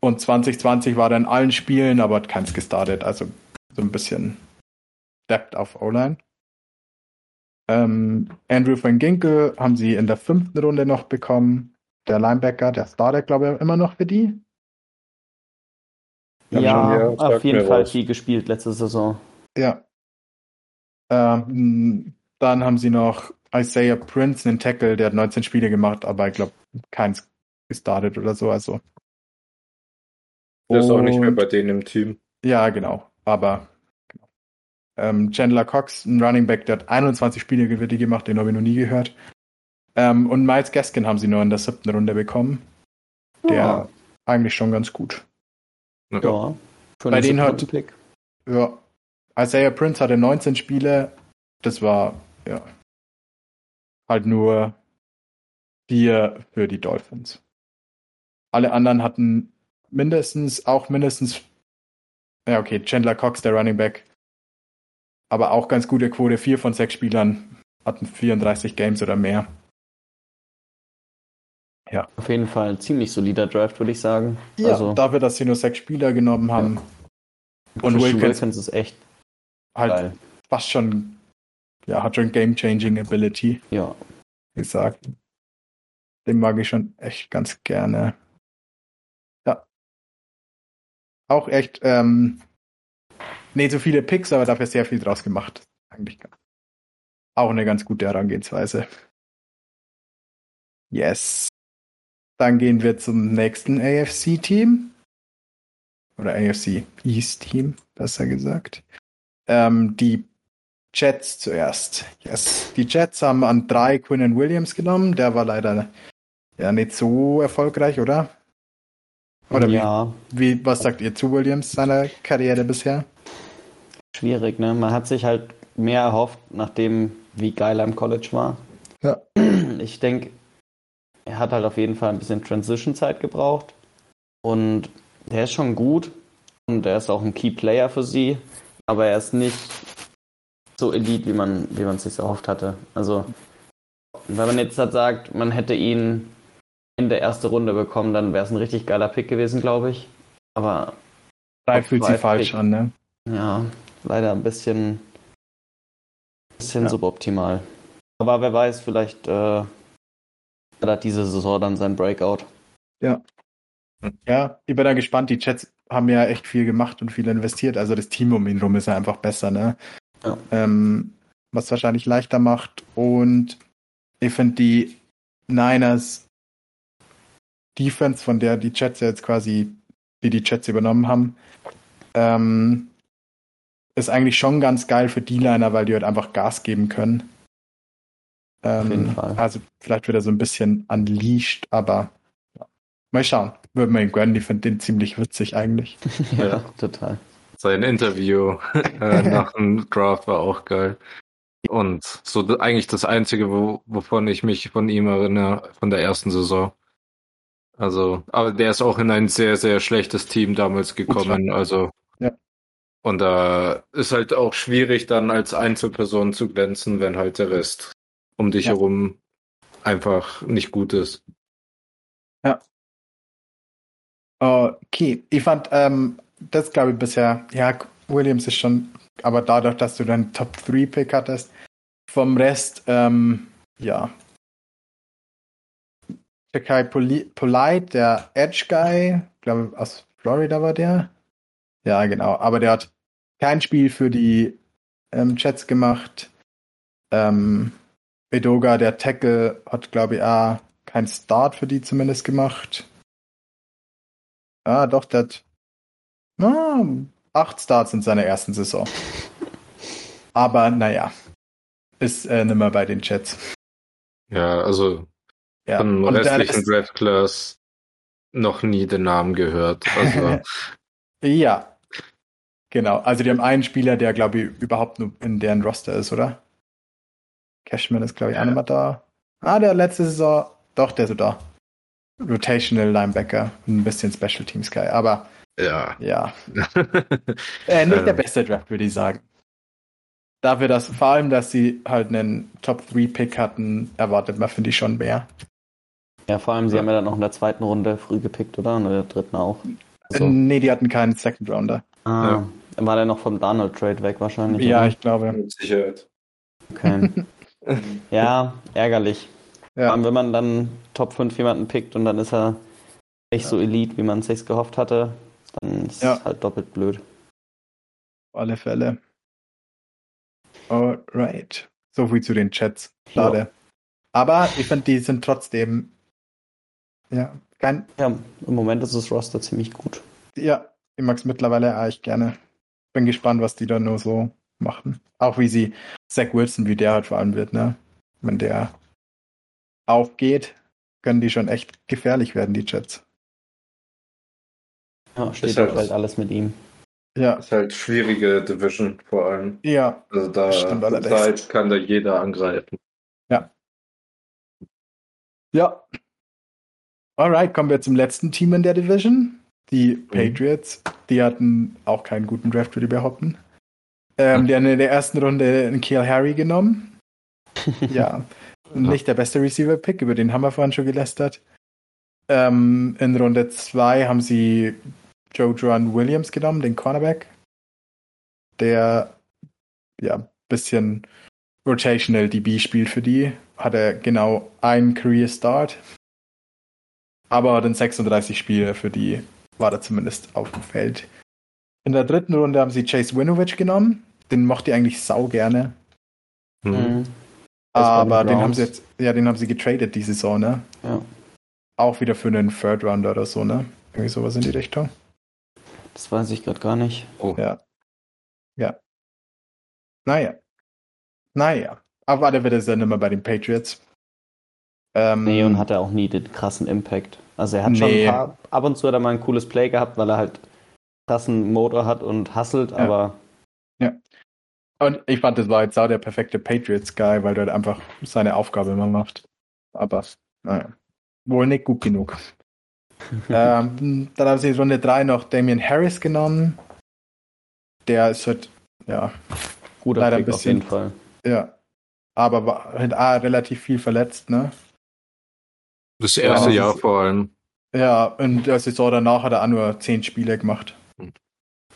Und 2020 war er in allen Spielen, aber hat keins gestartet. Also so ein bisschen Depth auf O-Line. Ähm, Andrew van Ginkel haben sie in der fünften Runde noch bekommen. Der Linebacker, der startet, glaube ich, immer noch für die. Ja auf jeden Fall raus. viel gespielt letzte Saison. Ja. Ähm, dann haben sie noch Isaiah Prince, einen Tackle, der hat 19 Spiele gemacht, aber ich glaube, keins gestartet oder so. Also. Der ist auch nicht mehr bei denen im Team. Ja, genau. Aber genau. Ähm, Chandler Cox, ein Running Back, der hat 21 Spiele gemacht, den habe ich noch nie gehört. Ähm, und Miles Gaskin haben sie nur in der siebten Runde bekommen. Der ja. eigentlich schon ganz gut. Ja. ja. Bei denen hat. Ja. Isaiah Prince hatte 19 Spiele. Das war, ja. Halt nur vier für die Dolphins. Alle anderen hatten mindestens, auch mindestens, ja, okay, Chandler Cox, der Running Back, aber auch ganz gute Quote. Vier von sechs Spielern hatten 34 Games oder mehr. Ja. Auf jeden Fall ein ziemlich solider Draft, würde ich sagen. Ja, also, dafür, dass sie nur sechs Spieler genommen haben. Ja. Und Wilkins, Wilkins, ist echt halt geil. fast schon, ja, hat schon Game-Changing Ability. Ja. Gesagt. Den mag ich schon echt ganz gerne. Auch echt, ähm, nicht so viele Picks, aber dafür sehr viel draus gemacht. Eigentlich auch eine ganz gute Herangehensweise. Yes. Dann gehen wir zum nächsten AFC-Team. Oder AFC East-Team, besser gesagt. Ähm, die Jets zuerst. Yes. Die Jets haben an drei Quinnen Williams genommen. Der war leider ja nicht so erfolgreich, oder? Oder ja. wie, wie, was sagt ihr zu Williams seiner Karriere bisher? Schwierig, ne? Man hat sich halt mehr erhofft, nachdem wie geil er im College war. Ja. Ich denke, er hat halt auf jeden Fall ein bisschen Transition-Zeit gebraucht. Und der ist schon gut. Und er ist auch ein Key-Player für sie. Aber er ist nicht so elite, wie man, wie man es sich erhofft hatte. Also, wenn man jetzt halt sagt, man hätte ihn in der ersten Runde bekommen, dann wäre es ein richtig geiler Pick gewesen, glaube ich. Aber. Da fühlt sich falsch Pick, an, ne? Ja, leider ein bisschen, bisschen ja. suboptimal. Aber wer weiß, vielleicht äh, hat diese Saison dann sein Breakout. Ja. Ja, ich bin da gespannt. Die Chats haben ja echt viel gemacht und viel investiert. Also das Team um ihn rum ist ja einfach besser, ne? Ja. Ähm, was wahrscheinlich leichter macht. Und ich finde die Niners Defense, von der die Chats ja jetzt quasi, die die Chats übernommen haben, ähm, ist eigentlich schon ganz geil für D-Liner, weil die halt einfach Gas geben können. Ähm, Auf jeden Fall. Also vielleicht wird er so ein bisschen unleashed, aber ja. mal schauen. Würde man ihn gönnen, ich finde den ziemlich witzig eigentlich. [laughs] ja, ja, total. Sein Interview äh, [laughs] nach dem Draft war auch geil. Und so eigentlich das Einzige, wo, wovon ich mich von ihm erinnere, von der ersten Saison. Also, aber der ist auch in ein sehr, sehr schlechtes Team damals gekommen. Also, ja. Und da äh, ist halt auch schwierig, dann als Einzelperson zu glänzen, wenn halt der Rest um dich ja. herum einfach nicht gut ist. Ja. Okay, ich fand ähm, das glaube ich bisher, ja, Williams ist schon, aber dadurch, dass du deinen Top 3 Pick hattest, vom Rest, ähm, ja. Chakai Polite, der Edge Guy, glaube aus Florida war der. Ja, genau, aber der hat kein Spiel für die ähm, Chats gemacht. Ähm, Bedoga, der Tackle, hat, glaube ich, auch keinen Start für die zumindest gemacht. Ah, doch, der hat ah, acht Starts in seiner ersten Saison. [laughs] Aber naja, ist äh, nimmer bei den Chats. Ja, also ja. von restlichen Draft Class noch nie den Namen gehört. Also. [laughs] ja, Genau, also die haben einen Spieler, der glaube ich überhaupt nur in deren Roster ist, oder? Cashman ist glaube ich ja. auch mehr da. Ah, der letzte Saison, doch, der ist so da. Rotational Linebacker, ein bisschen Special Teams Guy, aber ja. Ja. [laughs] äh, nicht der beste Draft, würde ich sagen. Dafür, dass vor allem, dass sie halt einen Top-3-Pick hatten, erwartet man, finde ich, schon mehr. Ja, vor allem, sie ja. haben ja dann noch in der zweiten Runde früh gepickt, oder? Und in der dritten auch. Also. nee, die hatten keinen Second Rounder. Ah, ja. war der noch vom Donald Trade weg wahrscheinlich? Ja, oder? ich glaube. Mit Sicherheit. Okay. [laughs] ja, ärgerlich. Ja. Vor allem, wenn man dann Top 5 jemanden pickt und dann ist er nicht ja. so elite, wie man es sich gehofft hatte, dann ist es halt doppelt blöd. Auf alle Fälle. Alright. So viel zu den Chats. Schade. Aber ich finde, die sind trotzdem. Ja, kein. Ja, im Moment ist das Roster ziemlich gut. Ja, ich mag es mittlerweile eigentlich gerne. Bin gespannt, was die da nur so machen. Auch wie sie Zach Wilson, wie der halt vor allem wird, ne? Wenn der aufgeht, können die schon echt gefährlich werden, die Jets. Ja, steht halt, halt alles mit ihm. Ja. Ist halt schwierige Division vor allem. Ja. Also da halt kann da jeder angreifen. Ja. Ja. Alright, kommen wir zum letzten Team in der Division. Die mhm. Patriots. Die hatten auch keinen guten Draft, würde ich behaupten. Ähm, die haben in der ersten Runde einen Kiel Harry genommen. [laughs] ja. Nicht der beste Receiver-Pick, über den haben wir vorhin schon gelästert. Ähm, in Runde 2 haben sie Joe Joan Williams genommen, den Cornerback, der ja bisschen rotational DB spielt für die. Hatte genau einen Career Start, aber den 36 Spiele für die war er zumindest auf dem Feld. In der dritten Runde haben sie Chase Winovich genommen. Den mochte ich eigentlich sau gerne. Mhm. Aber den haben sie jetzt, ja, den haben sie getradet diese Saison, ne? Ja. Auch wieder für einen Third Rounder oder so, ne? Irgendwie sowas in die Richtung. Das weiß ich gerade gar nicht. Oh. Ja. Ja. Naja. Naja. Aber der wird es dann immer bei den Patriots. Ähm, nee, und hat er auch nie den krassen Impact. Also er hat nee. schon ein paar, ab und zu hat er mal ein cooles Play gehabt, weil er halt krassen Motor hat und hustelt, ja. aber. Ja. Und ich fand, das war jetzt auch der perfekte Patriots-Guy, weil er halt einfach seine Aufgabe immer macht. Aber, naja. Wohl nicht gut genug [laughs] ähm, dann haben sie in Runde 3 noch Damian Harris genommen. Der ist halt, ja, guter leider Pick ein bisschen, auf jeden Fall. Ja, aber war halt ah, relativ viel verletzt, ne? Das erste ja, Jahr vor allem. Ja, und der Saison danach hat er auch nur 10 Spiele gemacht.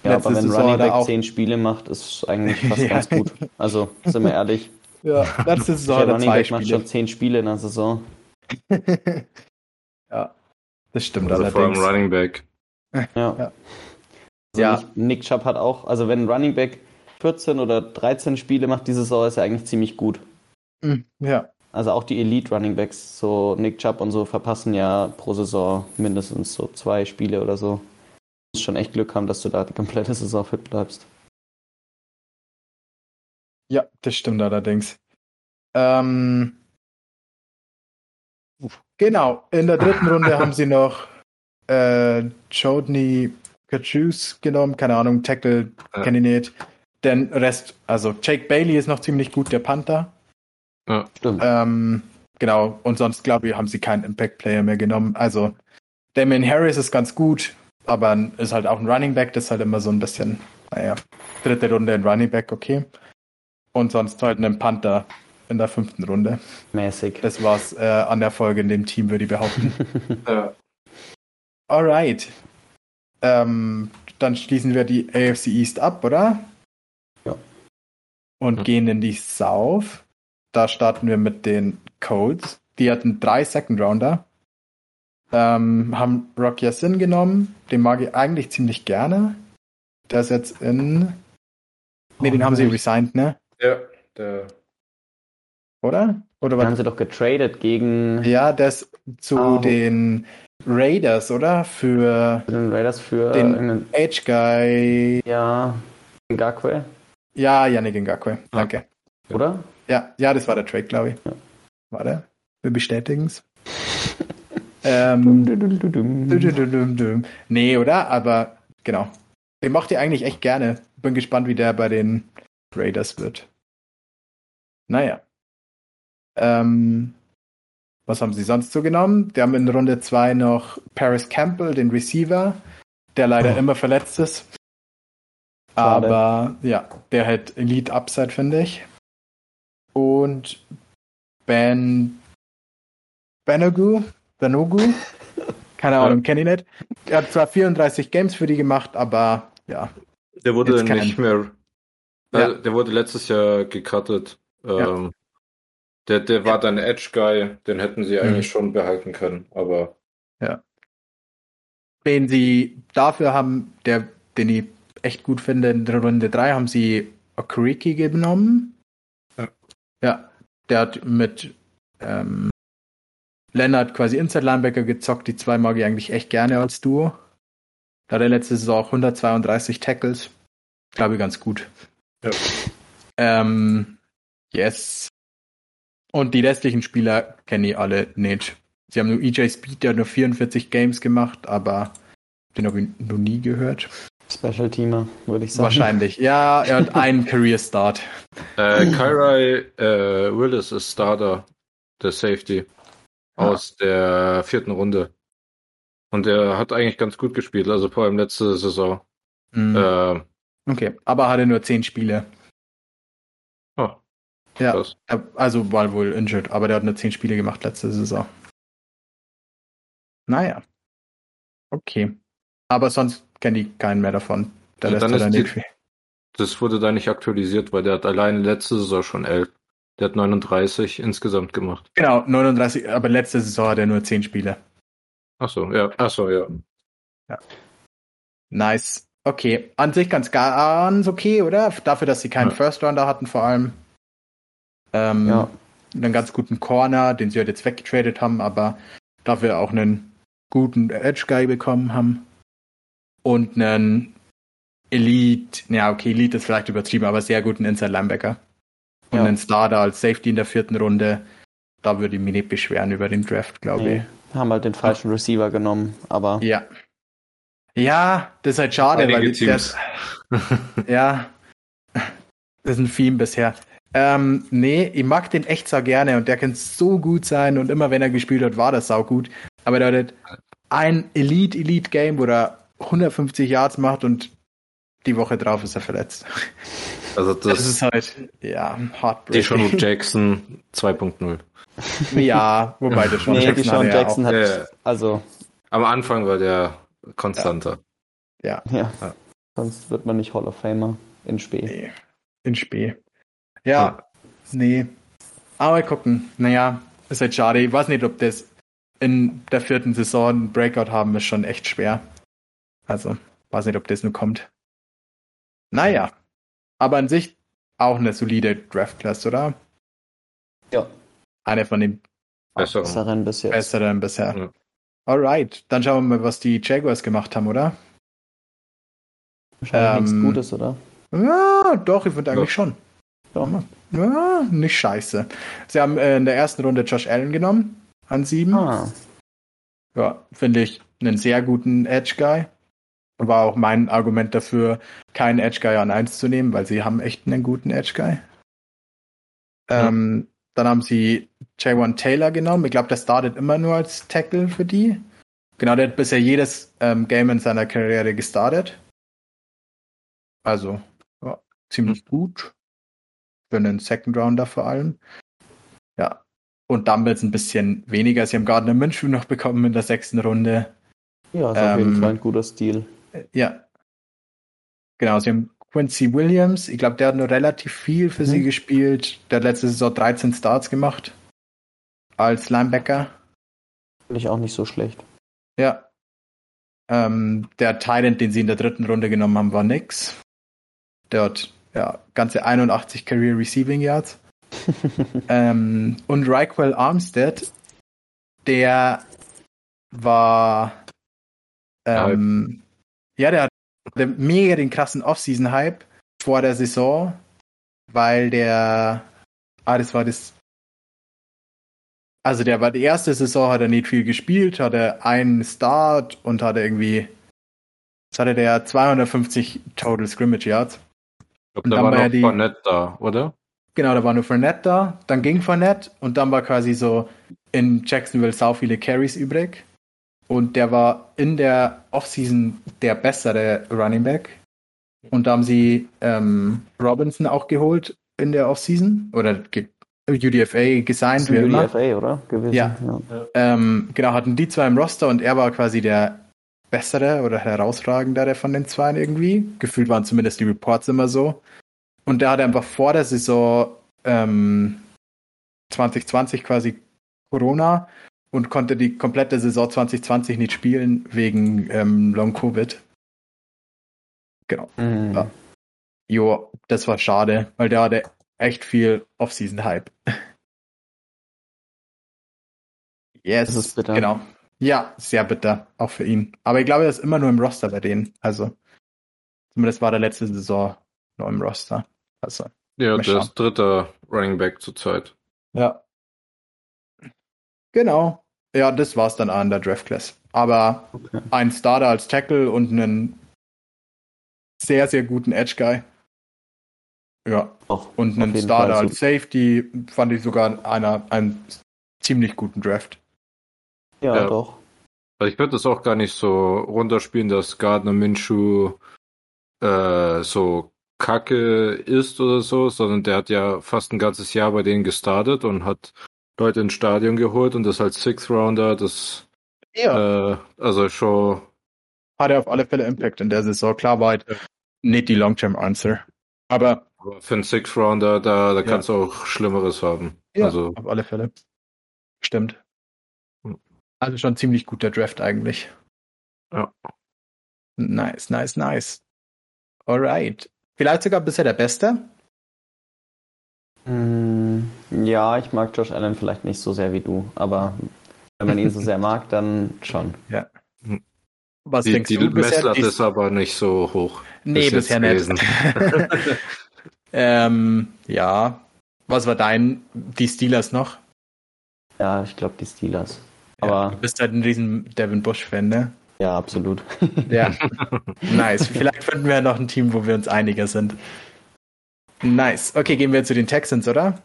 Ja, Letzte aber wenn Saison Running Back auch... 10 Spiele macht, ist eigentlich fast ja. [laughs] ganz gut. Also, sind wir ehrlich. Ja, letzte Saison hat er zwei Back Spiele. macht schon 10 Spiele in der Saison. [laughs] ja. Das stimmt also allerdings. Vor allem Running Back. [laughs] Ja. ja. Also ja. Nick Chubb hat auch, also wenn Running Back 14 oder 13 Spiele macht diese Saison, ist er eigentlich ziemlich gut. Hm, ja. Also auch die Elite Running Backs, so Nick Chubb und so, verpassen ja pro Saison mindestens so zwei Spiele oder so. Du musst schon echt Glück haben, dass du da die komplette Saison fit bleibst. Ja, das stimmt allerdings. Ähm, Genau, in der dritten Runde haben sie noch äh, Jodney Kachus genommen, keine Ahnung, Tackle ja. kenne ich nicht. Den Rest, also Jake Bailey ist noch ziemlich gut, der Panther. Ja, stimmt. Ähm, genau, und sonst glaube ich, haben sie keinen Impact-Player mehr genommen. Also Damien Harris ist ganz gut, aber ist halt auch ein Running Back, das ist halt immer so ein bisschen, naja, dritte Runde ein Running Back, okay. Und sonst halt einen Panther, in der fünften Runde. Mäßig. Das war's äh, an der Folge in dem Team, würde ich behaupten. [laughs] ja. Alright. Ähm, dann schließen wir die AFC East ab, oder? Ja. Und mhm. gehen in die South. Da starten wir mit den Colts. Die hatten drei Second Rounder. Ähm, haben Rock Yassin genommen. Den mag ich eigentlich ziemlich gerne. Der ist jetzt in. Ne, oh, den haben sie resigned, ne? Ja, der oder? Oder was? haben sie doch getradet gegen. Ja, das zu oh. den Raiders, oder? Für. Für den Raiders für. Den Edge Guy. Ja. Ngakwe. Ja, Yannick Ngakwe. Danke. Oder? Ja, ja, das war der Trade, glaube ich. Ja. War der? Wir bestätigen es. ähm, nee, oder? Aber genau. Den macht ihr eigentlich echt gerne. Bin gespannt, wie der bei den Raiders wird. Naja. Ähm, was haben sie sonst so genommen? Die haben in Runde 2 noch Paris Campbell, den Receiver, der leider oh. immer verletzt ist. Schade. Aber ja, der hat Elite Upside, finde ich. Und Ben Benogu, Benogu, keine Ahnung, kenne ich nicht. Er hat zwar 34 Games für die gemacht, aber ja. Der wurde nicht mehr. Ja. Der wurde letztes Jahr gecuttet. Ja. Ähm, der, der war dann Edge Guy, den hätten sie eigentlich mhm. schon behalten können, aber. Ja. Den sie dafür haben, der, den ich echt gut finde, in der Runde 3 haben sie Okriki genommen. Ja. Der hat mit ähm, Leonard quasi Inside Linebacker gezockt, die zwei mag ich eigentlich echt gerne als Duo. Da hat er letzte Saison auch 132 Tackles. Glaube ich ganz gut. Ja. Ähm, yes. Und die restlichen Spieler kenne ich alle nicht. Sie haben nur EJ Speed, der hat nur 44 Games gemacht, aber den habe ich noch nie gehört. Special Teamer, würde ich sagen. Wahrscheinlich. Ja, er hat [laughs] einen Career Start. Äh, Kyrie äh, Willis ist Starter, der Safety aus der vierten Runde. Und er hat eigentlich ganz gut gespielt, also vor allem letzte Saison. Mhm. Äh, okay, aber hatte nur zehn Spiele. Oh. Ja, krass. also war wohl injured, aber der hat nur zehn Spiele gemacht letzte Saison. Naja. Okay. Aber sonst kenne ich keinen mehr davon. Der ja, dann ist die, das wurde da nicht aktualisiert, weil der hat allein letzte Saison schon elf. Der hat 39 insgesamt gemacht. Genau, 39, aber letzte Saison hat er nur 10 Spiele. Ach so, ja. Ach so, ja. Ja. Nice. Okay. An sich ganz ganz okay, oder? Dafür, dass sie keinen ja. First Rounder hatten, vor allem. Ähm, ja. Einen ganz guten Corner, den sie halt jetzt weggetradet haben, aber dafür auch einen guten Edge Guy bekommen haben. Und einen Elite, ja, okay, Elite ist vielleicht übertrieben, aber sehr guten Inside Linebacker. Und ja. einen Starter als Safety in der vierten Runde, da würde ich mich nicht beschweren über den Draft, glaube nee. ich. Haben halt den falschen Receiver genommen, aber. Ja. Ja, das ist halt schade, Einige weil Teams. das. ja. Das ist ein Theme bisher. Ähm, nee, ich mag den echt so gerne und der kann so gut sein und immer wenn er gespielt hat, war das sau gut. Aber der hat ein Elite-Elite-Game, wo er 150 Yards macht und die Woche drauf ist er verletzt. Also das, das ist halt, ja, Heartbreak. Die Sean Jackson 2.0. Ja, wobei der Sean nee, Jackson, Sean Jackson hat, ja, also. Am Anfang war der konstanter. Ja. ja. ja. Sonst wird man nicht Hall of Famer in Spee. Nee. In Spee. Ja, ja. nee. Aber gucken. Naja, ist halt schade. Ich weiß nicht, ob das in der vierten Saison ein Breakout haben, ist schon echt schwer. Also, weiß nicht, ob das nur kommt. Naja. Aber an sich auch eine solide Draft-Class, oder? Ja. Eine von den besseren bisher. Besseren bisher. Ja. Alright, dann schauen wir mal, was die Jaguars gemacht haben, oder? Wahrscheinlich ähm, nichts Gutes, oder? Ja, doch, ich finde eigentlich ja. schon. Ja. ja, nicht scheiße. Sie haben äh, in der ersten Runde Josh Allen genommen, an sieben. Ah. Ja, finde ich einen sehr guten Edge-Guy war auch mein Argument dafür, keinen Edge Guy an 1 zu nehmen, weil sie haben echt einen guten Edge Guy. Ja. Ähm, dann haben sie J1 Taylor genommen. Ich glaube, der startet immer nur als Tackle für die. Genau, der hat bisher jedes ähm, Game in seiner Karriere gestartet. Also, ja, ziemlich mhm. gut. Für einen Second Rounder vor allem. Ja. Und Dumbles ein bisschen weniger. Sie haben Gardner Minshew noch bekommen in der sechsten Runde. Ja, ist ähm, auf jeden ähm, Fall ein guter Stil. Ja. Genau, sie haben Quincy Williams. Ich glaube, der hat nur relativ viel für mhm. sie gespielt. Der hat letzte Saison 13 Starts gemacht. Als Linebacker. Finde ich auch nicht so schlecht. Ja. Ähm, der Tyrant, den sie in der dritten Runde genommen haben, war nix. Der hat ja ganze 81 Career Receiving Yards. [laughs] ähm, und Raquel Armstead, der war ähm, ja, der hatte mega den krassen Off-Season-Hype vor der Saison, weil der, ah, das war das, also der war die erste Saison, hat er nicht viel gespielt, hatte einen Start und hatte irgendwie Jetzt hatte der 250 Total Scrimmage Yards. Ich glaube, da war, war noch die, Fournette da, oder? Genau, da war nur Fournette da, dann ging Fournette und dann war quasi so in Jacksonville sau viele Carries übrig. Und der war in der Offseason der bessere Running Back. Und da haben sie ähm, Robinson auch geholt in der Offseason. Oder UDFA gesigned. Wie UDFA, immer. oder? Gewesen. Ja. ja. Ähm, genau, hatten die zwei im Roster und er war quasi der bessere oder herausragendere von den zwei irgendwie. Gefühlt waren zumindest die Reports immer so. Und der hatte einfach vor der Saison ähm, 2020 quasi Corona und konnte die komplette Saison 2020 nicht spielen wegen ähm, Long Covid. Genau. Mhm. Ja. Jo, das war schade, weil der hatte echt viel Off-Season-Hype. [laughs] yes, das ist bitter. Genau. Ja, sehr bitter, auch für ihn. Aber ich glaube, er ist immer nur im Roster bei denen. Also, zumindest war der letzte Saison nur im Roster. Also, ja, der ist dritter Running Back zurzeit. Ja. Genau. Ja, das war's dann an der Draft Class. Aber okay. ein Starter als Tackle und einen sehr, sehr guten Edge Guy. Ja. Auch, und einen Starter Fall als Safety fand ich sogar einer, einen ziemlich guten Draft. Ja, ja. doch. Also ich würde das auch gar nicht so runterspielen, dass Gardner Minshew äh, so kacke ist oder so, sondern der hat ja fast ein ganzes Jahr bei denen gestartet und hat Leute ins Stadion geholt und das als Sixth Rounder, das ja. Äh, also schon hat er auf alle Fälle Impact in der Saison. Klar war halt nicht die Long-Term-Answer. Aber, aber für einen Sixth Rounder, da, da ja. kannst du auch Schlimmeres haben. Ja, also, auf alle Fälle. Stimmt. Also schon ziemlich guter Draft eigentlich. Ja. Nice, nice, nice. Alright. Vielleicht sogar bisher der Beste? Mm, ja, ich mag Josh Allen vielleicht nicht so sehr wie du, aber wenn man ihn so sehr mag, [laughs] dann schon. Ja. Was die, denkst die du Messlatte ist aber nicht so hoch. Nee, bisher nicht. [laughs] ähm, ja. Was war dein, die Steelers noch? Ja, ich glaube die Steelers. Aber ja, du bist halt ein riesen Devin Bush-Fan, ne? Ja, absolut. [laughs] ja. nice. Vielleicht finden wir ja noch ein Team, wo wir uns einiger sind. Nice. Okay, gehen wir zu den Texans, oder?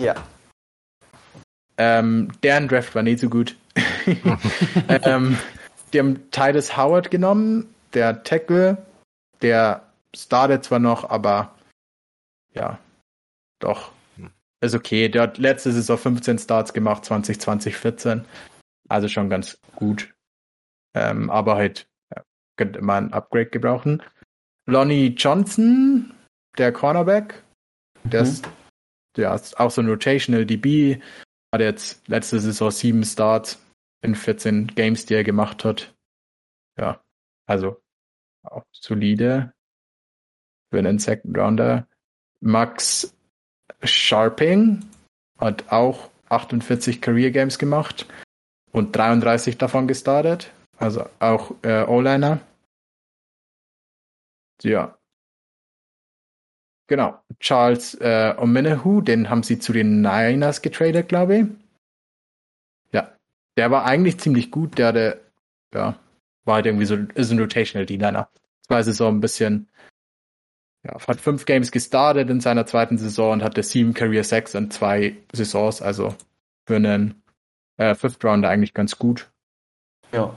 Ja. Ähm, deren Draft war nicht so gut. [laughs] ähm, die haben Titus Howard genommen, der Tackle, der startet zwar noch, aber ja, doch. Ist okay. Der hat letzte Saison 15 Starts gemacht, 2020, 14. Also schon ganz gut. Ähm, aber halt ja, könnte man ein Upgrade gebrauchen. Lonnie Johnson, der Cornerback, der, mhm. ist, der ist auch so ein Rotational DB, hat jetzt letzte Saison sieben Starts in 14 Games, die er gemacht hat. Ja, also auch solide für einen Second Rounder. Max Sharping hat auch 48 Career Games gemacht und 33 davon gestartet. Also auch äh, O-Liner. Ja. Genau. Charles äh, Omenehu, den haben sie zu den Niners getradet, glaube ich. Ja. Der war eigentlich ziemlich gut. Der hatte, ja, war halt irgendwie so, ist ein Rotational D-Liner. Zwei so ein bisschen, ja, hat fünf Games gestartet in seiner zweiten Saison und hatte sieben Career Sacks in zwei Saisons. Also für einen äh, Fifth Rounder eigentlich ganz gut. Ja.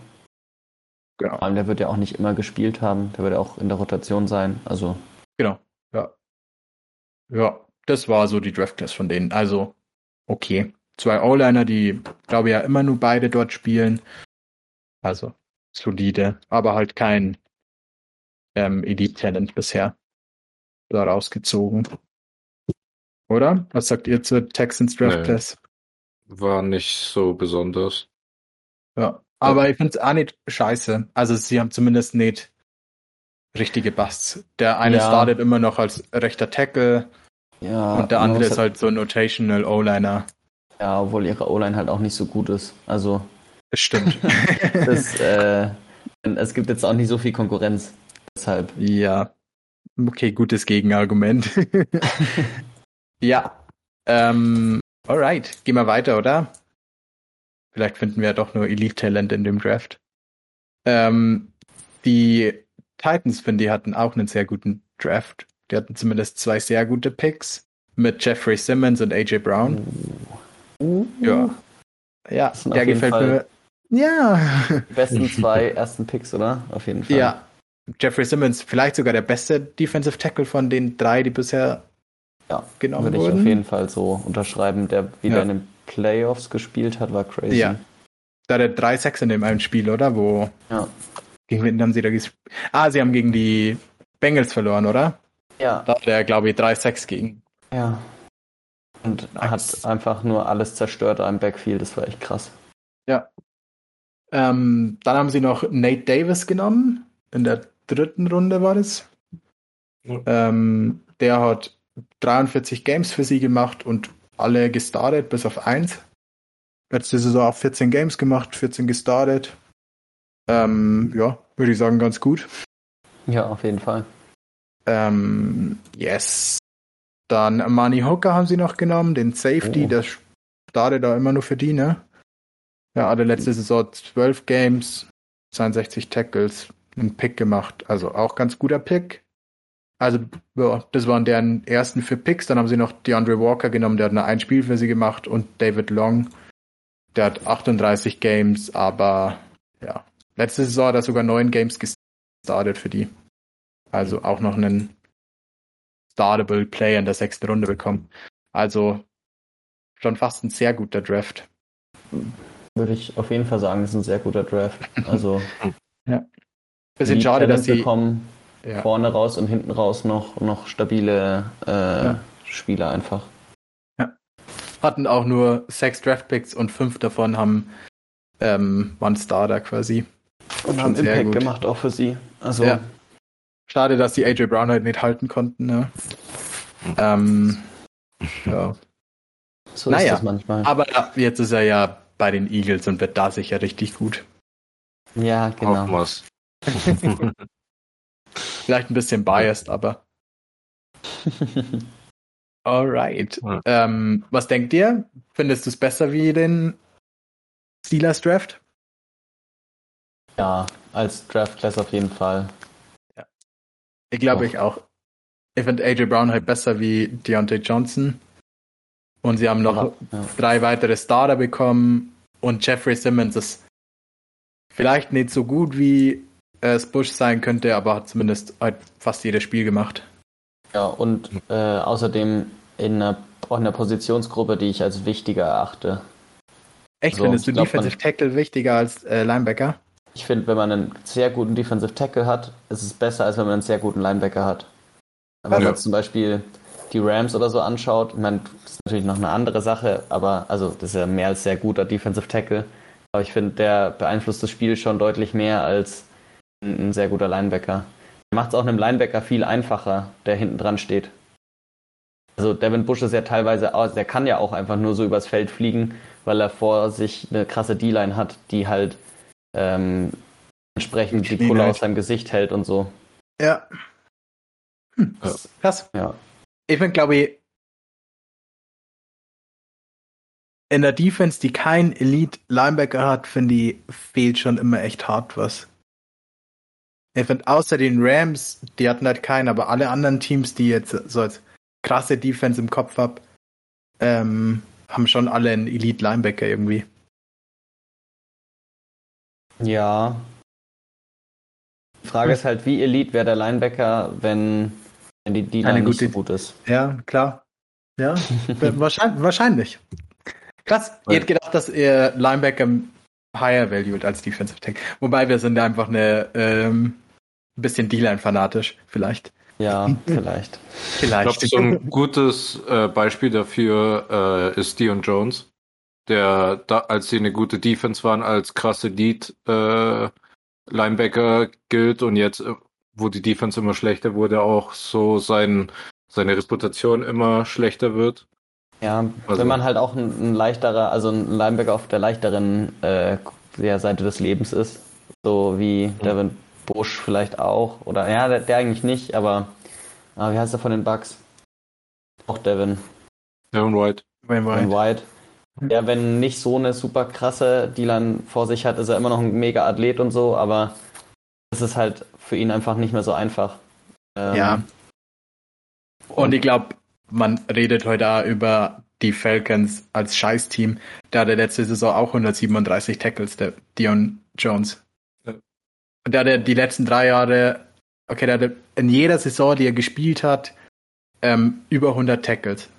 Genau. Vor allem, der wird ja auch nicht immer gespielt haben. Der wird ja auch in der Rotation sein. Also. Genau. Ja. Ja, das war so die Draft Class von denen. Also, okay. Zwei O-Liner, die, glaube ich, ja immer nur beide dort spielen. Also, solide. Aber halt kein ähm, Elite-Talent bisher da rausgezogen. Oder? Was sagt ihr zur Texans Draft Class? war nicht so besonders. Ja, aber ich finde es auch nicht scheiße. Also sie haben zumindest nicht richtige Busts. Der eine ja. startet immer noch als rechter Tackle ja, und der andere ist halt so ein Notational O-Liner. Ja, obwohl ihre O-Line halt auch nicht so gut ist. Also. Das stimmt. [laughs] das, äh, es gibt jetzt auch nicht so viel Konkurrenz. Deshalb. Ja. Okay, gutes Gegenargument. [laughs] ja. Ähm, Alright, gehen wir weiter, oder? Vielleicht finden wir ja doch nur Elite-Talent in dem Draft. Ähm, die Titans, finde ich, hatten auch einen sehr guten Draft. Die hatten zumindest zwei sehr gute Picks mit Jeffrey Simmons und AJ Brown. Uh. Ja. Ja, der gefällt Fall mir. Ja. Die besten zwei ersten Picks, oder? Auf jeden Fall. Ja. Jeffrey Simmons, vielleicht sogar der beste Defensive Tackle von den drei, die bisher ja, genommen würde wurden. Würde ich auf jeden Fall so unterschreiben. Der wieder ja. in den Playoffs gespielt hat, war crazy. Ja. Da hat er drei Sacks in dem einen Spiel, oder? Wo. Ja. Gegen wen haben sie da gespielt? Ah, sie haben gegen die Bengals verloren, oder? Ja. Da hat er, glaube ich, drei Sacks gegen. Ja. Und nice. hat einfach nur alles zerstört am Backfield. Das war echt krass. Ja. Ähm, dann haben sie noch Nate Davis genommen. In der dritten Runde war das. Ja. Ähm, der hat 43 Games für sie gemacht und alle gestartet, bis auf eins. Letzte Saison auch 14 Games gemacht, 14 gestartet. Ähm, ja, würde ich sagen, ganz gut. Ja, auf jeden Fall. Ähm, yes. Dann Money Hooker haben sie noch genommen, den Safety, oh. der startet da immer nur für die, ne? Ja, hatte letzte Saison 12 Games, 62 Tackles, einen Pick gemacht. Also auch ganz guter Pick. Also, das waren deren ersten vier Picks. Dann haben sie noch DeAndre Walker genommen, der hat nur ein Spiel für sie gemacht. Und David Long, der hat 38 Games, aber ja. Letzte Saison hat er sogar neun Games gestartet für die. Also auch noch einen startable Player in der sechsten Runde bekommen. Also schon fast ein sehr guter Draft. Würde ich auf jeden Fall sagen, ist ein sehr guter Draft. Also [laughs] ja. Bisschen schade, dass sie bekommen ja. vorne raus und hinten raus noch, noch stabile äh, ja. Spieler einfach. Ja. Hatten auch nur sechs Draftpicks und fünf davon haben ähm, waren Starter quasi. Und haben Impact gut. gemacht auch für sie. Also ja. Schade, dass die AJ Brown halt nicht halten konnten. Ne? Ähm, ja. So naja, ist das manchmal. Aber jetzt ist er ja bei den Eagles und wird da sicher richtig gut. Ja, genau. [laughs] Vielleicht ein bisschen biased, aber. [laughs] Alright. Ja. Ähm, was denkt ihr? Findest du es besser wie den Steelers Draft? Ja, als Draft Class auf jeden Fall. Ja. Ich glaube ich auch. Ich finde AJ Brown halt besser wie Deontay Johnson. Und sie haben noch ja. drei weitere Starter bekommen. Und Jeffrey Simmons ist vielleicht nicht so gut wie es Bush sein könnte, aber hat zumindest halt fast jedes Spiel gemacht. Ja, und äh, außerdem in einer, auch in einer Positionsgruppe, die ich als wichtiger erachte. Echt, also, findest du glaub, Defensive Tackle wichtiger als äh, Linebacker? Ich finde, wenn man einen sehr guten Defensive Tackle hat, ist es besser, als wenn man einen sehr guten Linebacker hat. Wenn ja. man zum Beispiel die Rams oder so anschaut, ich meine, das ist natürlich noch eine andere Sache, aber also das ist ja mehr als sehr guter Defensive Tackle. Aber ich finde, der beeinflusst das Spiel schon deutlich mehr als ein, ein sehr guter Linebacker. Der macht es auch einem Linebacker viel einfacher, der hinten dran steht. Also Devin Bush ist ja teilweise, der kann ja auch einfach nur so übers Feld fliegen, weil er vor sich eine krasse D-Line hat, die halt ähm, entsprechend die Pulle aus seinem Gesicht hält und so. Ja. Hm, krass. Ja. Ich bin, glaube ich, in der Defense, die kein Elite-Linebacker hat, finde ich, fehlt schon immer echt hart was. Ich finde, außer den Rams, die hatten halt keinen, aber alle anderen Teams, die jetzt so als krasse Defense im Kopf habe, ähm, haben schon alle einen Elite-Linebacker irgendwie. Ja. Die Frage hm. ist halt, wie Elite wäre der Linebacker, wenn, wenn die D-Line nicht gute, so gut ist. Ja, klar. Ja, [laughs] wahrscheinlich, wahrscheinlich. Krass, ihr hättet gedacht, dass ihr Linebacker higher valued als Defensive Tech. Wobei wir sind einfach eine ähm, bisschen D-Line fanatisch, vielleicht. Ja, [laughs] vielleicht. vielleicht. Ich glaube, so ein gutes äh, Beispiel dafür äh, ist Dion Jones der, da, als sie eine gute Defense waren, als krasse Lead äh, Linebacker gilt und jetzt, äh, wo die Defense immer schlechter wurde, auch so sein, seine Reputation immer schlechter wird. Ja, also, wenn man halt auch ein, ein, leichterer, also ein Linebacker auf der leichteren äh, der Seite des Lebens ist, so wie mhm. Devin Bush vielleicht auch, oder ja, der, der eigentlich nicht, aber ah, wie heißt er von den Bucks? Auch Devin. Devin White. Devin White. Devin White. Ja, wenn nicht so eine super krasse D-Line vor sich hat, ist er immer noch ein mega Athlet und so, aber es ist halt für ihn einfach nicht mehr so einfach. Ähm, ja. Und ich glaube, man redet heute auch über die Falcons als Scheißteam. Der hatte letzte Saison auch 137 Tackles, der Dion Jones. Und der hatte die letzten drei Jahre, okay, der hatte in jeder Saison, die er gespielt hat, ähm, über 100 Tackles.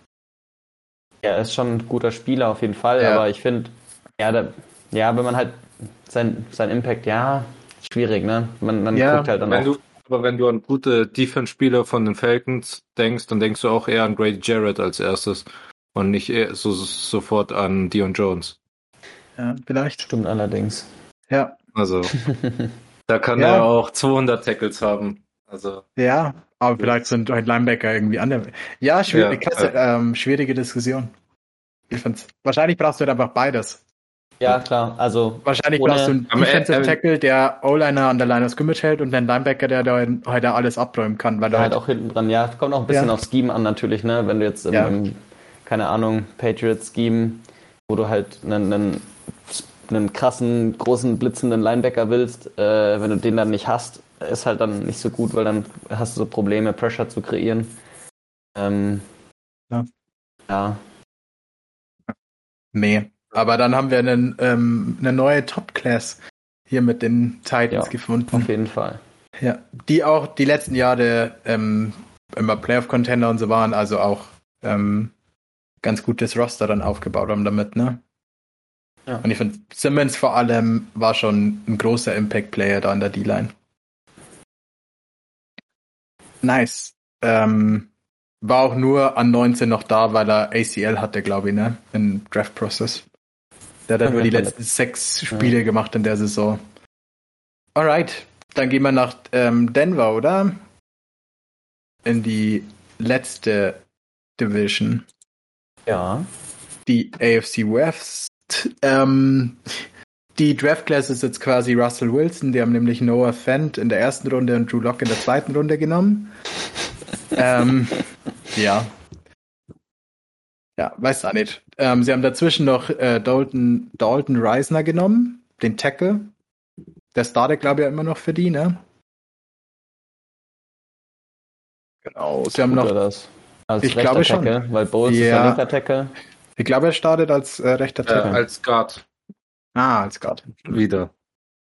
Ja, er ist schon ein guter Spieler auf jeden Fall, ja. aber ich finde, ja, da, ja, wenn man halt sein, sein Impact, ja, schwierig, ne? Man, man ja, guckt halt dann auch. Du, aber wenn du an gute Defense-Spieler von den Falcons denkst, dann denkst du auch eher an Grady Jarrett als erstes und nicht so, sofort an Dion Jones. Ja, vielleicht. Stimmt allerdings. Ja. Also, [laughs] da kann ja. er auch 200 Tackles haben. Also. Ja, aber vielleicht sind halt Linebacker irgendwie andere. Ja, schwierig, ja, klasse, ja. Ähm, schwierige Diskussion. Ich find's. Wahrscheinlich brauchst du halt einfach beides. Ja, klar. Also wahrscheinlich brauchst du einen Defensive Tackle, der O-Liner an der Line of Scrimmage hält und einen Linebacker, der da heute alles abräumen kann, weil er halt, halt auch hinten dran. Ja, kommt auch ein bisschen ja. auf Scheme an natürlich, ne? Wenn du jetzt im, ja. im keine Ahnung Patriots Scheme, wo du halt einen, einen, einen krassen großen blitzenden Linebacker willst, äh, wenn du den dann nicht hast, ist halt dann nicht so gut, weil dann hast du so Probleme Pressure zu kreieren. Ähm, ja. Ja. Nee. Aber dann haben wir einen, ähm, eine neue Top-Class hier mit den Titans ja, gefunden. Auf jeden Fall. Ja, die auch die letzten Jahre ähm, immer Playoff-Contender und so waren, also auch ähm, ganz gutes Roster dann aufgebaut haben damit, ne? Ja. Und ich finde, Simmons vor allem war schon ein großer Impact-Player da in der D-Line. Nice. Ähm, war auch nur an 19 noch da, weil er ACL hatte, glaube ich, ne? Im Draft-Prozess. Der hat ja, nur die letzten sechs Spiele ja. gemacht in der Saison. Alright, dann gehen wir nach ähm, Denver, oder? In die letzte Division. Ja. Die AFC West. Ähm, die Draft Class ist jetzt quasi Russell Wilson. Die haben nämlich Noah Fent in der ersten Runde und Drew Locke in der zweiten Runde genommen. [laughs] ähm, ja, ja, weiß auch nicht. Ähm, sie haben dazwischen noch äh, Dalton, Dalton Reisner genommen, den Tackle. Der startet, glaube ich, ja immer noch für die, ne? Genau, sie haben noch. Das? Als ich glaube schon. Tackle, weil Bowles ja. ist ein linker Tackle. Ich glaube, er startet als äh, rechter äh, Tackle. Äh, als Guard. Ah, als Guard. Wieder.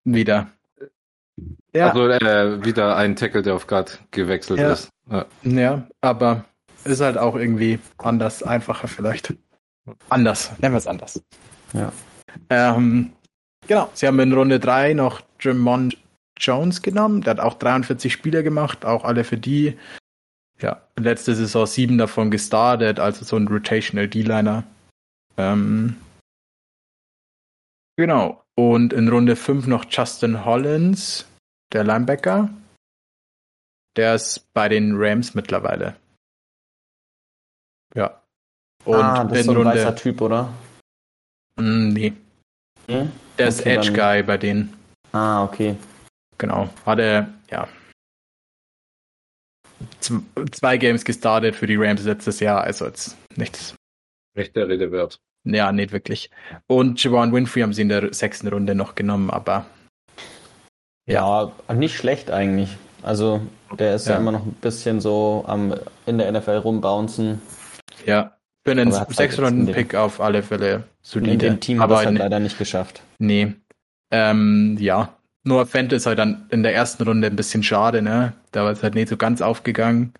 Wieder. Ja. Also äh, wieder ein Tackle, der auf Guard gewechselt ja. ist. Ja. ja, aber ist halt auch irgendwie anders, einfacher vielleicht. Anders, nennen wir es anders. Ja. Ähm, genau, sie haben in Runde 3 noch Jamond Jones genommen. Der hat auch 43 Spiele gemacht, auch alle für die. Ja, letzte Saison sieben davon gestartet, also so ein Rotational D-Liner. Ähm, genau. Und in Runde 5 noch Justin Hollins, der Linebacker. Der ist bei den Rams mittlerweile. Ja. Und ah, das ist so ein Runde, weißer Typ, oder? Mm, nee. Hm? Der ist okay, Edge Guy bei denen. Ah, okay. Genau. Hatte, ja. Zwei Games gestartet für die Rams letztes Jahr, also jetzt nichts. Nicht der Rede wert. Ja, nicht wirklich. Und Javon Winfrey haben sie in der sechsten Runde noch genommen, aber. Ja, ja nicht schlecht eigentlich. Also, der ist ja. ja immer noch ein bisschen so am in der NFL rumbouncen. Ja, für einen sechs Runden Pick auf alle Fälle solide. In dem Team aber hat es halt leider nicht geschafft. Nee. Ähm, ja. Nur Fent ist halt dann in der ersten Runde ein bisschen schade, ne? Da war es halt nicht so ganz aufgegangen.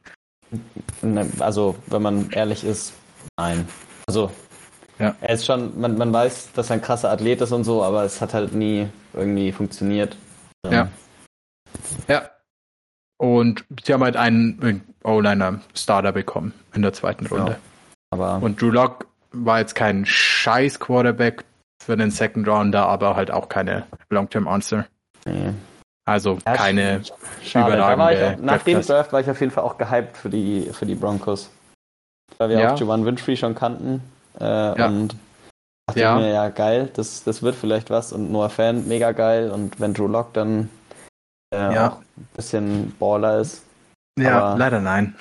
Ne, also, wenn man ehrlich ist, nein. Also, ja. er ist schon, man, man weiß, dass er ein krasser Athlet ist und so, aber es hat halt nie irgendwie funktioniert. Ja. Ja. Und sie haben halt einen O-Liner-Starter bekommen in der zweiten Runde. Ja. Aber und Drew Lock war jetzt kein scheiß Quarterback für den Second Rounder, aber halt auch keine Long-Term Answer. Nee. Also ja, keine schade. überragende. Auch, nach dem Draft war ich auf jeden Fall auch gehypt für die, für die Broncos. Weil wir ja. auch Jovan Winfrey schon kannten. Äh, ja. Und dachte ja. mir, ja geil, das, das wird vielleicht was. Und Noah Fan, mega geil. Und wenn Drew Lock dann äh, ja. auch ein bisschen Baller ist. Ja, aber leider nein.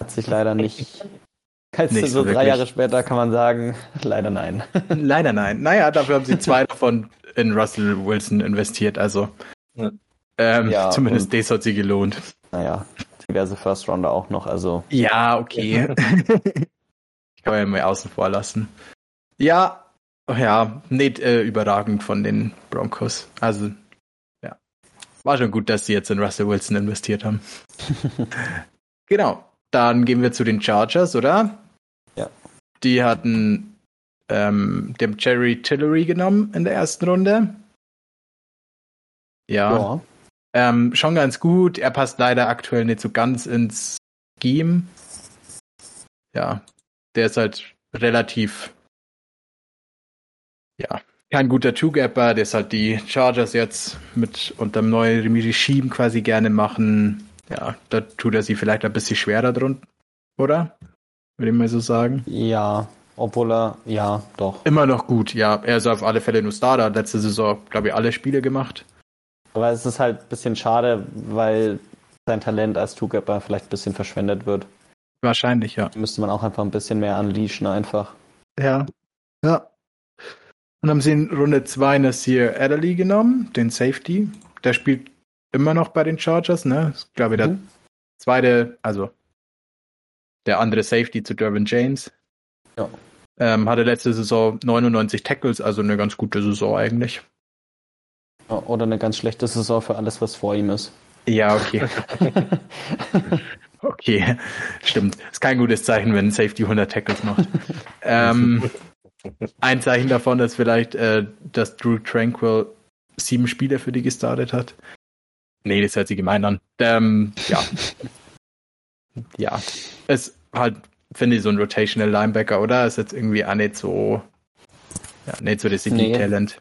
Hat sich leider nicht [laughs] Kannst Nicht so, so drei Jahre später kann man sagen, [laughs] leider nein. [laughs] leider nein. Naja, dafür haben sie zwei davon in Russell Wilson investiert, also. Ähm, ja, zumindest das hat sie gelohnt. Naja, diverse First Rounder auch noch, also. Ja, okay. Kann ja mal außen vor lassen. Ja, ja, nicht äh, überragend von den Broncos. Also, ja. War schon gut, dass sie jetzt in Russell Wilson investiert haben. [laughs] genau. Dann gehen wir zu den Chargers, oder? Ja. Die hatten ähm, dem Jerry Tillery genommen in der ersten Runde. Ja. ja. Ähm, schon ganz gut. Er passt leider aktuell nicht so ganz ins Scheme. Ja. Der ist halt relativ, ja, kein guter Two-Gapper. Der ist halt die Chargers jetzt mit unterm neuen Regime quasi gerne machen. Ja, da tut er sie vielleicht ein bisschen schwerer drunter, oder? Würde ich mal so sagen. Ja, obwohl er, ja, doch. Immer noch gut, ja. Er ist auf alle Fälle nur Starter. Letzte Saison, glaube ich, alle Spiele gemacht. Aber es ist halt ein bisschen schade, weil sein Talent als Two-Gapper vielleicht ein bisschen verschwendet wird. Wahrscheinlich, ja. Müsste man auch einfach ein bisschen mehr unleashen einfach. Ja. Ja. Und haben sie in Runde 2 Nasir Adderley genommen, den Safety. Der spielt immer noch bei den Chargers, ne? Ich glaube, der mhm. zweite, also der andere Safety zu Derwin James. Ja. Ähm, hatte letzte Saison 99 Tackles, also eine ganz gute Saison eigentlich. Oder eine ganz schlechte Saison für alles, was vor ihm ist. Ja, okay. [laughs] [laughs] okay, stimmt. Ist kein gutes Zeichen, wenn ein Safety 100 Tackles macht. ähm, ein Zeichen davon ist vielleicht, äh, dass Drew Tranquil sieben Spiele für die gestartet hat. Nee, das hört sich gemein an. Ähm, ja. ja. Ist halt, finde ich, so ein Rotational Linebacker, oder? Ist jetzt irgendwie auch nicht so, ja, nicht so das nee. Talent.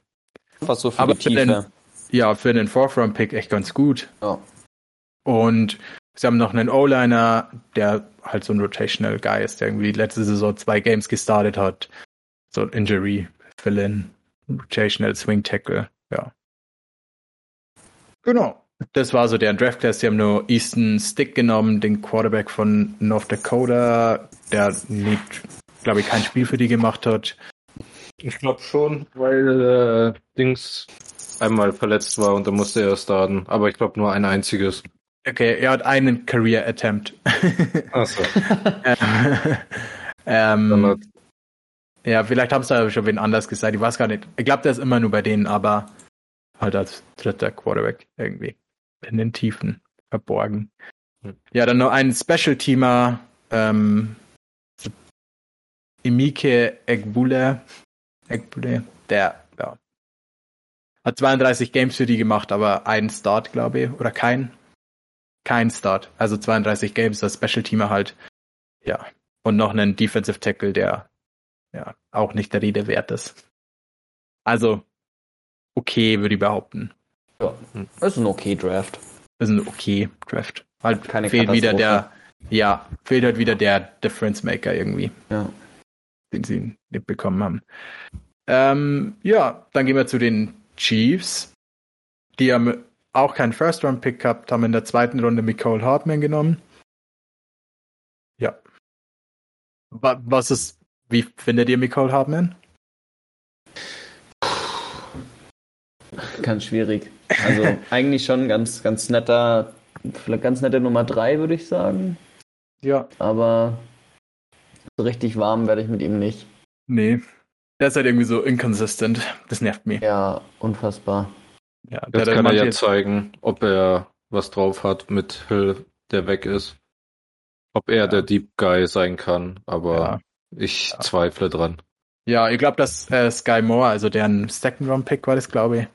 Was so für Aber die Tiefe. Den, ja, für den Fourth-Round-Pick echt ganz gut. Ja. Und sie haben noch einen O-Liner, der halt so ein Rotational Guy ist, der irgendwie letzte Saison zwei Games gestartet hat. So ein Injury, Fill-In, Rotational Swing Tackle, ja. Genau. Das war so deren Draft Class. Die haben nur Easton Stick genommen, den Quarterback von North Dakota, der nicht, glaube ich, kein Spiel für die gemacht hat. Ich glaube schon, weil äh, Dings einmal verletzt war und dann musste er starten. Aber ich glaube nur ein einziges. Okay, er hat einen Career Attempt. [laughs] Achso. ähm, ja, vielleicht haben sie da schon wen anders gesagt. Ich weiß gar nicht. Ich glaube, der ist immer nur bei denen, aber halt als dritter Quarterback irgendwie in den Tiefen verborgen. Hm. Ja, dann noch ein Special-Teamer, ähm, Emike Egbule, Egbule, der ja, hat 32 Games für die gemacht, aber einen Start, glaube ich, oder kein, kein Start. Also 32 Games, das Special-Teamer halt, ja. Und noch einen Defensive Tackle, der ja auch nicht der Rede wert ist. Also okay, würde ich behaupten. Ja, das ist ein okay Draft. Das ist ein okay Draft. Halt Keine fehlt wieder der, ja, fehlt halt wieder der Difference Maker irgendwie. Ja. Den sie nicht bekommen haben. Ähm, ja, dann gehen wir zu den Chiefs. Die haben auch keinen First-Round-Pick gehabt, haben in der zweiten Runde Nicole Hartman genommen. Ja. Was ist, wie findet ihr Nicole Hartman? Ganz schwierig. Also [laughs] eigentlich schon ganz, ganz netter, vielleicht ganz nette Nummer 3, würde ich sagen. Ja. Aber so richtig warm werde ich mit ihm nicht. Nee. Der ist halt irgendwie so inconsistent. Das nervt mich. Ja, unfassbar. Ja, Jetzt kann er ja zeigen, ob er was drauf hat mit Hill, der weg ist. Ob er ja. der Deep Guy sein kann, aber ja. ich ja. zweifle dran. Ja, ich glaube, dass äh, Sky Moore, also deren Second Round Pick war das, glaube ich,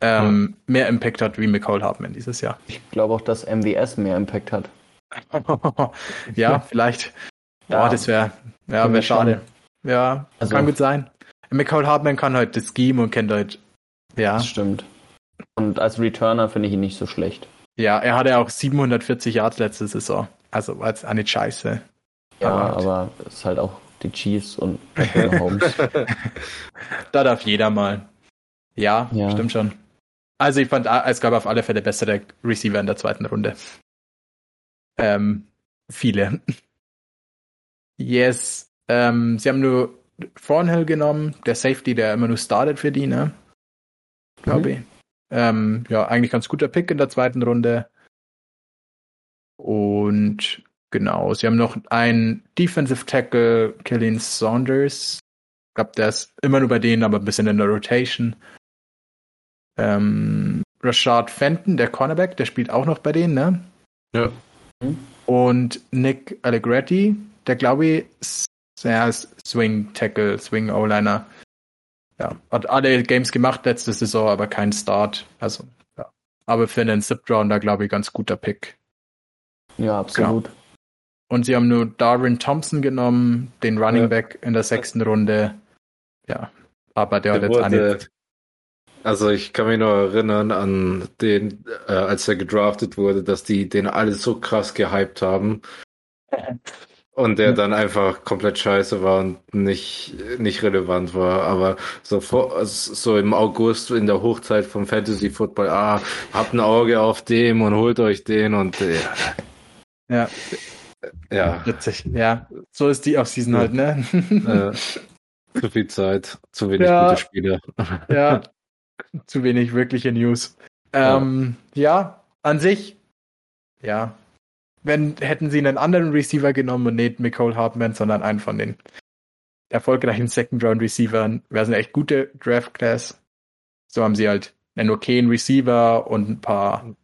ähm, ja. mehr Impact hat wie McCall Hartman dieses Jahr. Ich glaube auch, dass MWS mehr Impact hat. [laughs] ja, vielleicht. Ja, oh, das wäre ja, wär schade. Ja, also, kann gut sein. McCall Hartman kann halt das Scheme und kennt halt. Ja. Das stimmt. Und als Returner finde ich ihn nicht so schlecht. Ja, er hatte auch 740 Yards letzte Saison. Also war jetzt nicht scheiße. Ja, aber, aber es ist halt auch die Chiefs und [laughs] Holmes. da darf jeder mal. Ja, ja, stimmt schon. Also ich fand, es gab auf alle Fälle bessere Receiver in der zweiten Runde. Ähm, viele. Yes. Ähm, sie haben nur Thornhill genommen, der Safety, der immer nur startet für die, ne? Glaube mhm. ich. Ähm, ja, eigentlich ganz guter Pick in der zweiten Runde. Und genau, sie haben noch einen Defensive Tackle, Killian Saunders. Ich glaube, der ist immer nur bei denen, aber ein bisschen in der Rotation. Ähm, Rashad Fenton, der Cornerback, der spielt auch noch bei denen, ne? Ja. Und Nick Allegretti, der glaube ich, er ist Swing Tackle, Swing O-Liner. Ja, hat alle Games gemacht letzte Saison, aber kein Start. Also, ja. Aber für einen Zip Rounder, glaube ich, ganz guter Pick. Ja, absolut. Genau. Und sie haben nur Darwin Thompson genommen, den Running ja. Back in der sechsten Runde. Ja, aber der, der hat jetzt Also ich kann mich noch erinnern an den, äh, als er gedraftet wurde, dass die den alle so krass gehypt haben. [laughs] Und der dann einfach komplett scheiße war und nicht, nicht relevant war. Aber so, vor, so im August in der Hochzeit vom Fantasy Football, ah, habt ein Auge auf dem und holt euch den und ja. Ja. Ja. Witzig. Ja. So ist die Offseason halt, ne? Äh, [laughs] zu viel Zeit, zu wenig ja. gute Spiele. Ja. [laughs] Zu wenig wirkliche News. Ähm, ja. ja, an sich, ja, wenn hätten sie einen anderen Receiver genommen und nicht Nicole Hartman, sondern einen von den erfolgreichen Second Round Receivern, wäre es eine echt gute Draft Class. So haben sie halt einen okayen Receiver und ein paar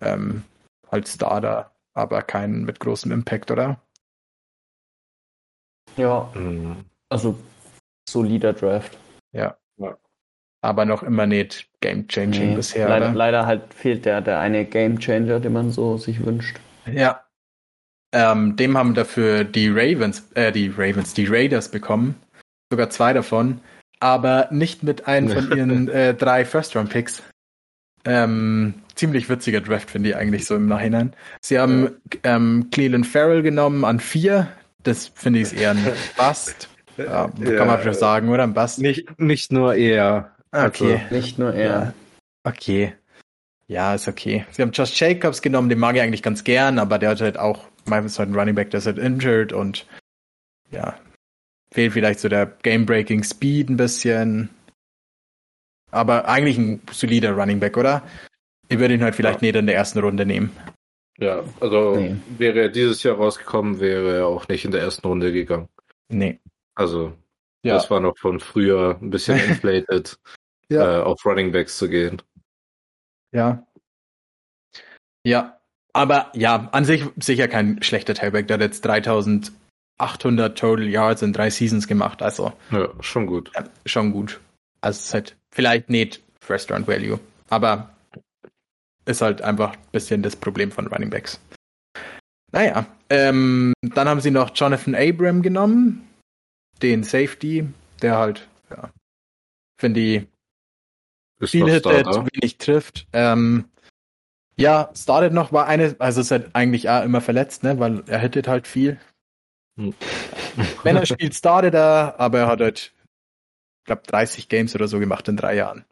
ähm, halt Starter, aber keinen mit großem Impact, oder? Ja. Mhm. Also solider Draft. Ja. ja. Aber noch immer nicht Game Changing nee, bisher. Leider, leider, halt fehlt der, der eine Game Changer, den man so sich wünscht. Ja. Ähm, dem haben dafür die Ravens, äh, die Ravens, die Raiders bekommen. Sogar zwei davon. Aber nicht mit einem von [laughs] ihren äh, drei First-Round-Picks. Ähm, ziemlich witziger Draft, finde ich eigentlich so im Nachhinein. Sie haben ähm, Cleveland Farrell genommen an vier. Das finde ich eher ein [laughs] Bust. Ja, ja, kann man schon sagen, oder? Ein Bust. Nicht, nicht nur eher. Okay. Also, nicht nur eher. Ja. Okay. Ja, ist okay. Sie haben Josh Jacobs genommen, den mag ich eigentlich ganz gern, aber der hat halt auch, meistens halt ein Running Back, der ist halt injured und ja, fehlt vielleicht so der Game-Breaking Speed ein bisschen. Aber eigentlich ein solider Running Back, oder? Ich würde ihn halt vielleicht ja. nicht in der ersten Runde nehmen. Ja, also nee. wäre er dieses Jahr rausgekommen, wäre er auch nicht in der ersten Runde gegangen. Nee. Also, ja. das war noch von früher ein bisschen inflated, [laughs] ja. äh, auf Running Backs zu gehen. Ja. Ja. Aber ja, an sich sicher kein schlechter Tailback. Der hat jetzt 3800 Total Yards in drei Seasons gemacht. Also. Ja, schon gut. Ja, schon gut. Also es ist halt vielleicht nicht First Round Value. Aber ist halt einfach ein bisschen das Problem von Running Backs. Naja, ähm, dann haben sie noch Jonathan Abram genommen, den Safety, der halt, ja, finde ich, viel hittet, wenig trifft. Ähm, ja, startet noch, war eine, also ist halt eigentlich auch immer verletzt, ne, weil er hittet halt viel. Hm. [laughs] Wenn er spielt, startet er, aber er hat halt, ich glaube, 30 Games oder so gemacht in drei Jahren.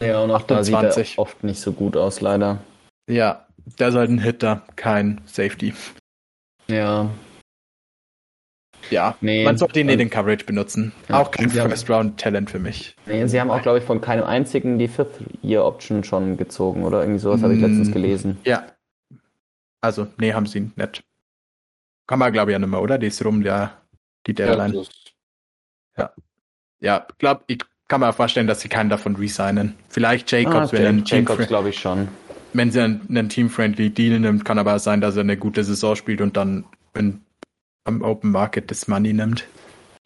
Ja, und auch 28. da sieht er oft nicht so gut aus, leider. Ja, der ist halt ein Hitter, kein Safety. Ja, ja, nee, man sollte ihn in den Coverage benutzen. Ja, auch kein First-Round-Talent für mich. Nee, sie haben auch, glaube ich, von keinem einzigen die Fifth-Year-Option schon gezogen oder irgendwie sowas habe ich letztens mm, gelesen. Ja. Also, nee, haben sie nicht. Kann man, glaube ich, ja nicht mehr, oder? Die ist rum, der, die Deadline. Ja, ja. ja glaube ich kann mir vorstellen, dass sie keinen davon resignen. Vielleicht Jacobs, ah, wenn ein Team Jacobs, glaube ich schon. Wenn sie einen, einen Team-Friendly Deal nimmt, kann aber sein, dass er eine gute Saison spielt und dann in am Open Market das Money nimmt.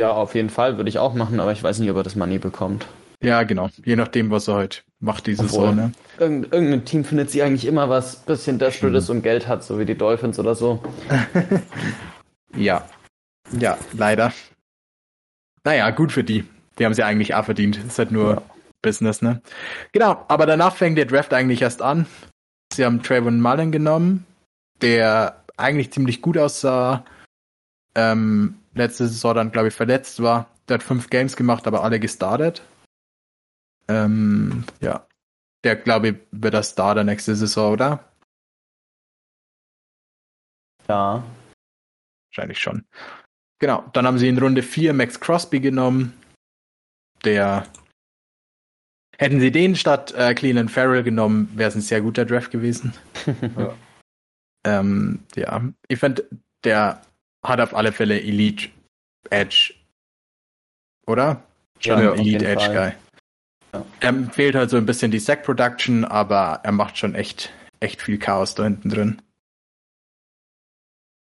Ja, auf jeden Fall würde ich auch machen, aber ich weiß nicht, ob er das Money bekommt. Ja, genau. Je nachdem, was er halt macht, diese Saison. Ne? Irgend, irgendein Team findet sich eigentlich immer was bisschen desperate ist und Geld hat, so wie die Dolphins oder so. [laughs] ja. Ja, leider. Naja, gut für die. Die haben sie eigentlich auch verdient. Ist halt nur ja. Business, ne? Genau, aber danach fängt der Draft eigentlich erst an. Sie haben Trayvon Mullen genommen, der eigentlich ziemlich gut aussah, ähm, letzte Saison dann, glaube ich, verletzt war. Der hat fünf Games gemacht, aber alle gestartet. Ähm, ja. Der, glaube ich, wird das Starter nächste Saison, oder? Ja. Wahrscheinlich schon. Genau, dann haben sie in Runde 4 Max Crosby genommen, der Hätten sie den statt äh, Cleveland Farrell genommen, wäre es ein sehr guter Draft gewesen. [laughs] ja. Ähm, ja, ich finde, der hat auf alle Fälle Elite Edge. Oder? Schon ja, Elite Edge Fall. Guy. Ja. Er fehlt halt so ein bisschen die Sack Production, aber er macht schon echt, echt viel Chaos da hinten drin.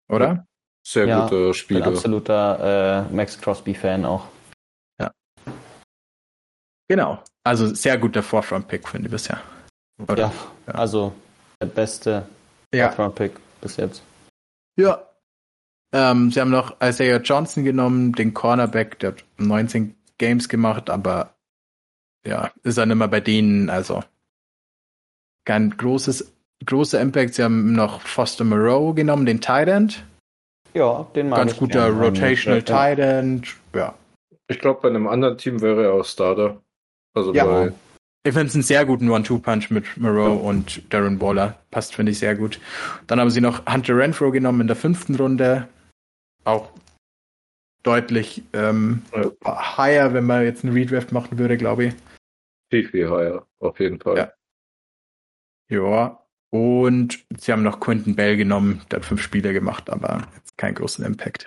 Oder? Sehr ja, guter Spieler. Bin absoluter äh, Max Crosby-Fan auch. Ja. Genau. Also sehr guter Forefront-Pick, finde ich bisher. Oder? Ja, ja, also der beste ja. Forefront-Pick bis jetzt. Ja. Ähm, sie haben noch Isaiah Johnson genommen, den Cornerback, der hat 19 Games gemacht, aber ja, ist dann immer bei denen, also kein großes, großer Impact. Sie haben noch Foster Moreau genommen, den Tight End. Ja, den mag Ganz guter gerne. Rotational ja. Tight End, ja. Ich glaube, bei einem anderen Team wäre er auch Starter. Also ja. bei ich finde es einen sehr guten One-Two-Punch mit Moreau ja. und Darren Waller. Passt, finde ich, sehr gut. Dann haben sie noch Hunter Renfro genommen in der fünften Runde. Auch deutlich ähm, ja. higher, wenn man jetzt einen Redraft machen würde, glaube ich. Viel, viel higher, auf jeden Fall. Ja. ja. Und sie haben noch Quentin Bell genommen, der hat fünf Spiele gemacht, aber jetzt keinen großen Impact.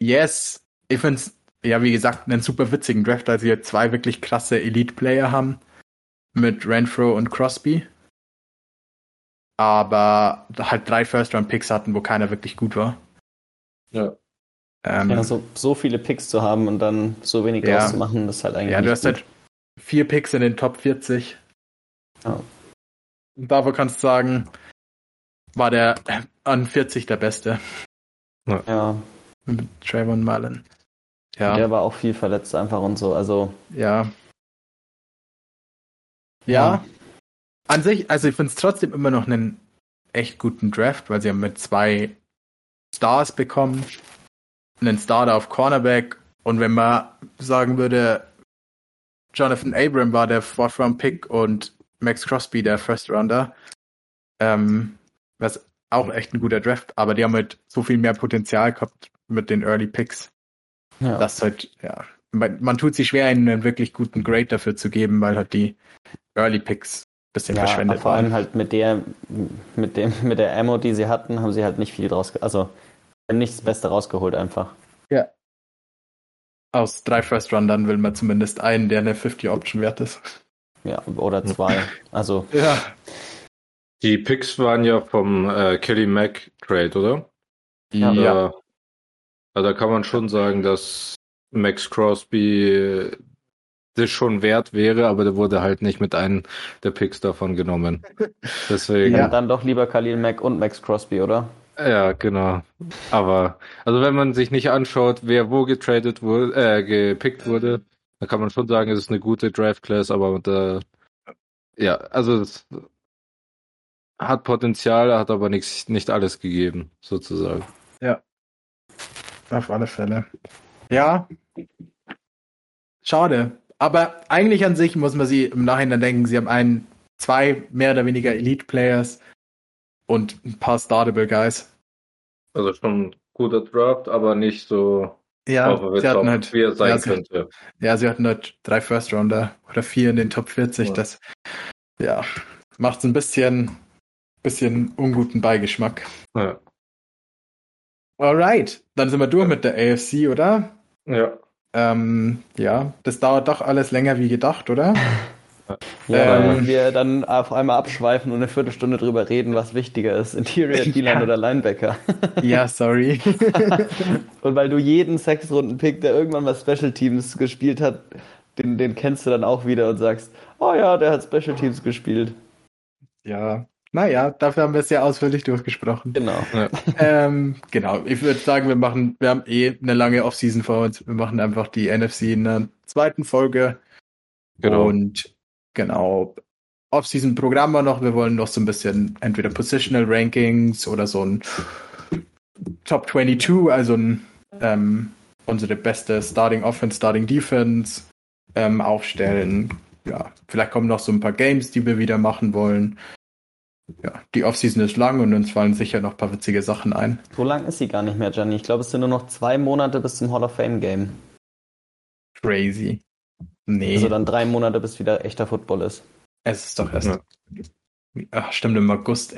Yes, ich finde es ja, wie gesagt, einen super witzigen Draft, als wir zwei wirklich krasse Elite-Player haben. Mit Renfro und Crosby. Aber halt drei First-Round-Picks hatten, wo keiner wirklich gut war. Ja. Ähm, ja, so, so viele Picks zu haben und dann so wenig ja, draus zu machen, das ist halt eigentlich. Ja, du hast gut. halt vier Picks in den Top 40. Oh. Und dafür kannst du sagen, war der an 40 der Beste. Ja. ja. Mit Trayvon Mullen. Ja. Der war auch viel verletzt einfach und so, also. Ja. Ja. An sich, also ich finde es trotzdem immer noch einen echt guten Draft, weil sie haben mit zwei Stars bekommen, einen Starter auf Cornerback und wenn man sagen würde, Jonathan Abram war der Fourth Round Pick und Max Crosby der First Rounder, ähm, was auch echt ein guter Draft, aber die haben halt so viel mehr Potenzial gehabt mit den Early Picks. Ja. Das halt, ja. Man, man, tut sich schwer, einen wirklich guten Grade dafür zu geben, weil halt die Early Picks bisschen ja, verschwendet vor allem halt mit der, mit dem, mit der Ammo, die sie hatten, haben sie halt nicht viel draus, also haben nicht das Beste rausgeholt einfach. Ja. Aus drei First Run dann will man zumindest einen, der eine 50 Option wert ist. Ja, oder zwei. Also. [laughs] ja. Die Picks waren ja vom äh, Kelly Mack Trade, oder? Ja. ja. Also da kann man schon sagen, dass Max Crosby das schon wert wäre, aber der wurde halt nicht mit einem der Picks davon genommen. Deswegen. Ja, dann doch lieber Khalil Mack und Max Crosby, oder? Ja, genau. Aber, also wenn man sich nicht anschaut, wer wo getradet wurde, äh, gepickt wurde, dann kann man schon sagen, es ist eine gute Draft Class, aber da, ja, also es hat Potenzial, hat aber nichts, nicht alles gegeben, sozusagen. Ja. Auf alle Fälle. Ja. Schade. Aber eigentlich an sich muss man sie im Nachhinein denken, sie haben einen, zwei mehr oder weniger Elite-Players und ein paar Startable Guys. Also schon ein guter Draft, aber nicht so ja, sie hatten halt, wie er sein ja, könnte. ja, sie hatten halt drei First Rounder oder vier in den Top 40. Ja. Das ja, macht es ein bisschen, bisschen unguten Beigeschmack. Ja. Alright, dann sind wir durch mit der AFC, oder? Ja. Ähm, ja, das dauert doch alles länger wie gedacht, oder? [laughs] Ja, ähm, weil wir dann auf einmal abschweifen und eine Viertelstunde drüber reden, was wichtiger ist, Interior, D-Line [laughs] ja. oder Linebacker. [laughs] ja, sorry. und weil du jeden Sechs-Runden-Pick, der irgendwann mal Special Teams gespielt hat, den, den kennst du dann auch wieder und sagst, oh ja, der hat Special Teams gespielt. Ja, naja, dafür haben wir es sehr ausführlich durchgesprochen. Genau. Ja. ähm, genau. Ich würde sagen, wir machen, wir haben eh eine lange Offseason vor uns. Wir machen einfach die NFC in der zweiten Folge. Genau. Und genau. Offseason-Programm war noch. Wir wollen noch so ein bisschen entweder Positional Rankings oder so ein Top 22, also ein, ähm, unsere beste Starting Offense, Starting Defense ähm, aufstellen. Ja, vielleicht kommen noch so ein paar Games, die wir wieder machen wollen ja, die Offseason ist lang und uns fallen sicher noch ein paar witzige Sachen ein. So lang ist sie gar nicht mehr, Gianni. Ich glaube, es sind nur noch zwei Monate bis zum Hall of Fame Game. Crazy. Nee. Also dann drei Monate, bis wieder echter Football ist. Es ist doch erst. Ja. Ach, stimmt, im August.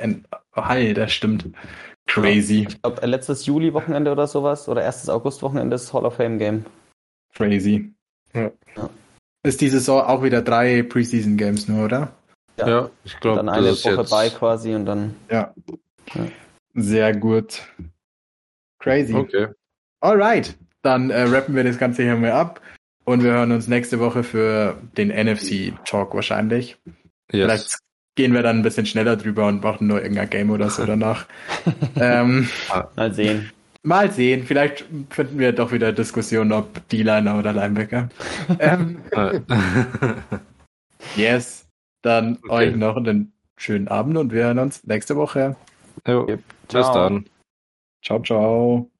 Hi, das stimmt. Crazy. Ich glaube, letztes Juli-Wochenende oder sowas oder erstes August-Wochenende ist Hall of Fame-Game. Crazy. Ja. ja. Ist die Saison auch wieder drei Preseason-Games nur, oder? Ja, ja ich glaube. Dann eine Woche jetzt... bei quasi und dann. Ja. ja. Sehr gut. Crazy. Okay. Alright. Dann äh, rappen wir das Ganze hier mal ab und wir hören uns nächste Woche für den NFC-Talk wahrscheinlich. Yes. Vielleicht gehen wir dann ein bisschen schneller drüber und machen nur irgendein Game oder so danach. [laughs] ähm, mal sehen. Mal sehen. Vielleicht finden wir doch wieder Diskussionen, ob D-Liner oder Linebacker. [laughs] ähm, [laughs] yes. Dann okay. euch noch einen schönen Abend und wir hören uns nächste Woche. Jo. Bis dann. Ciao, ciao.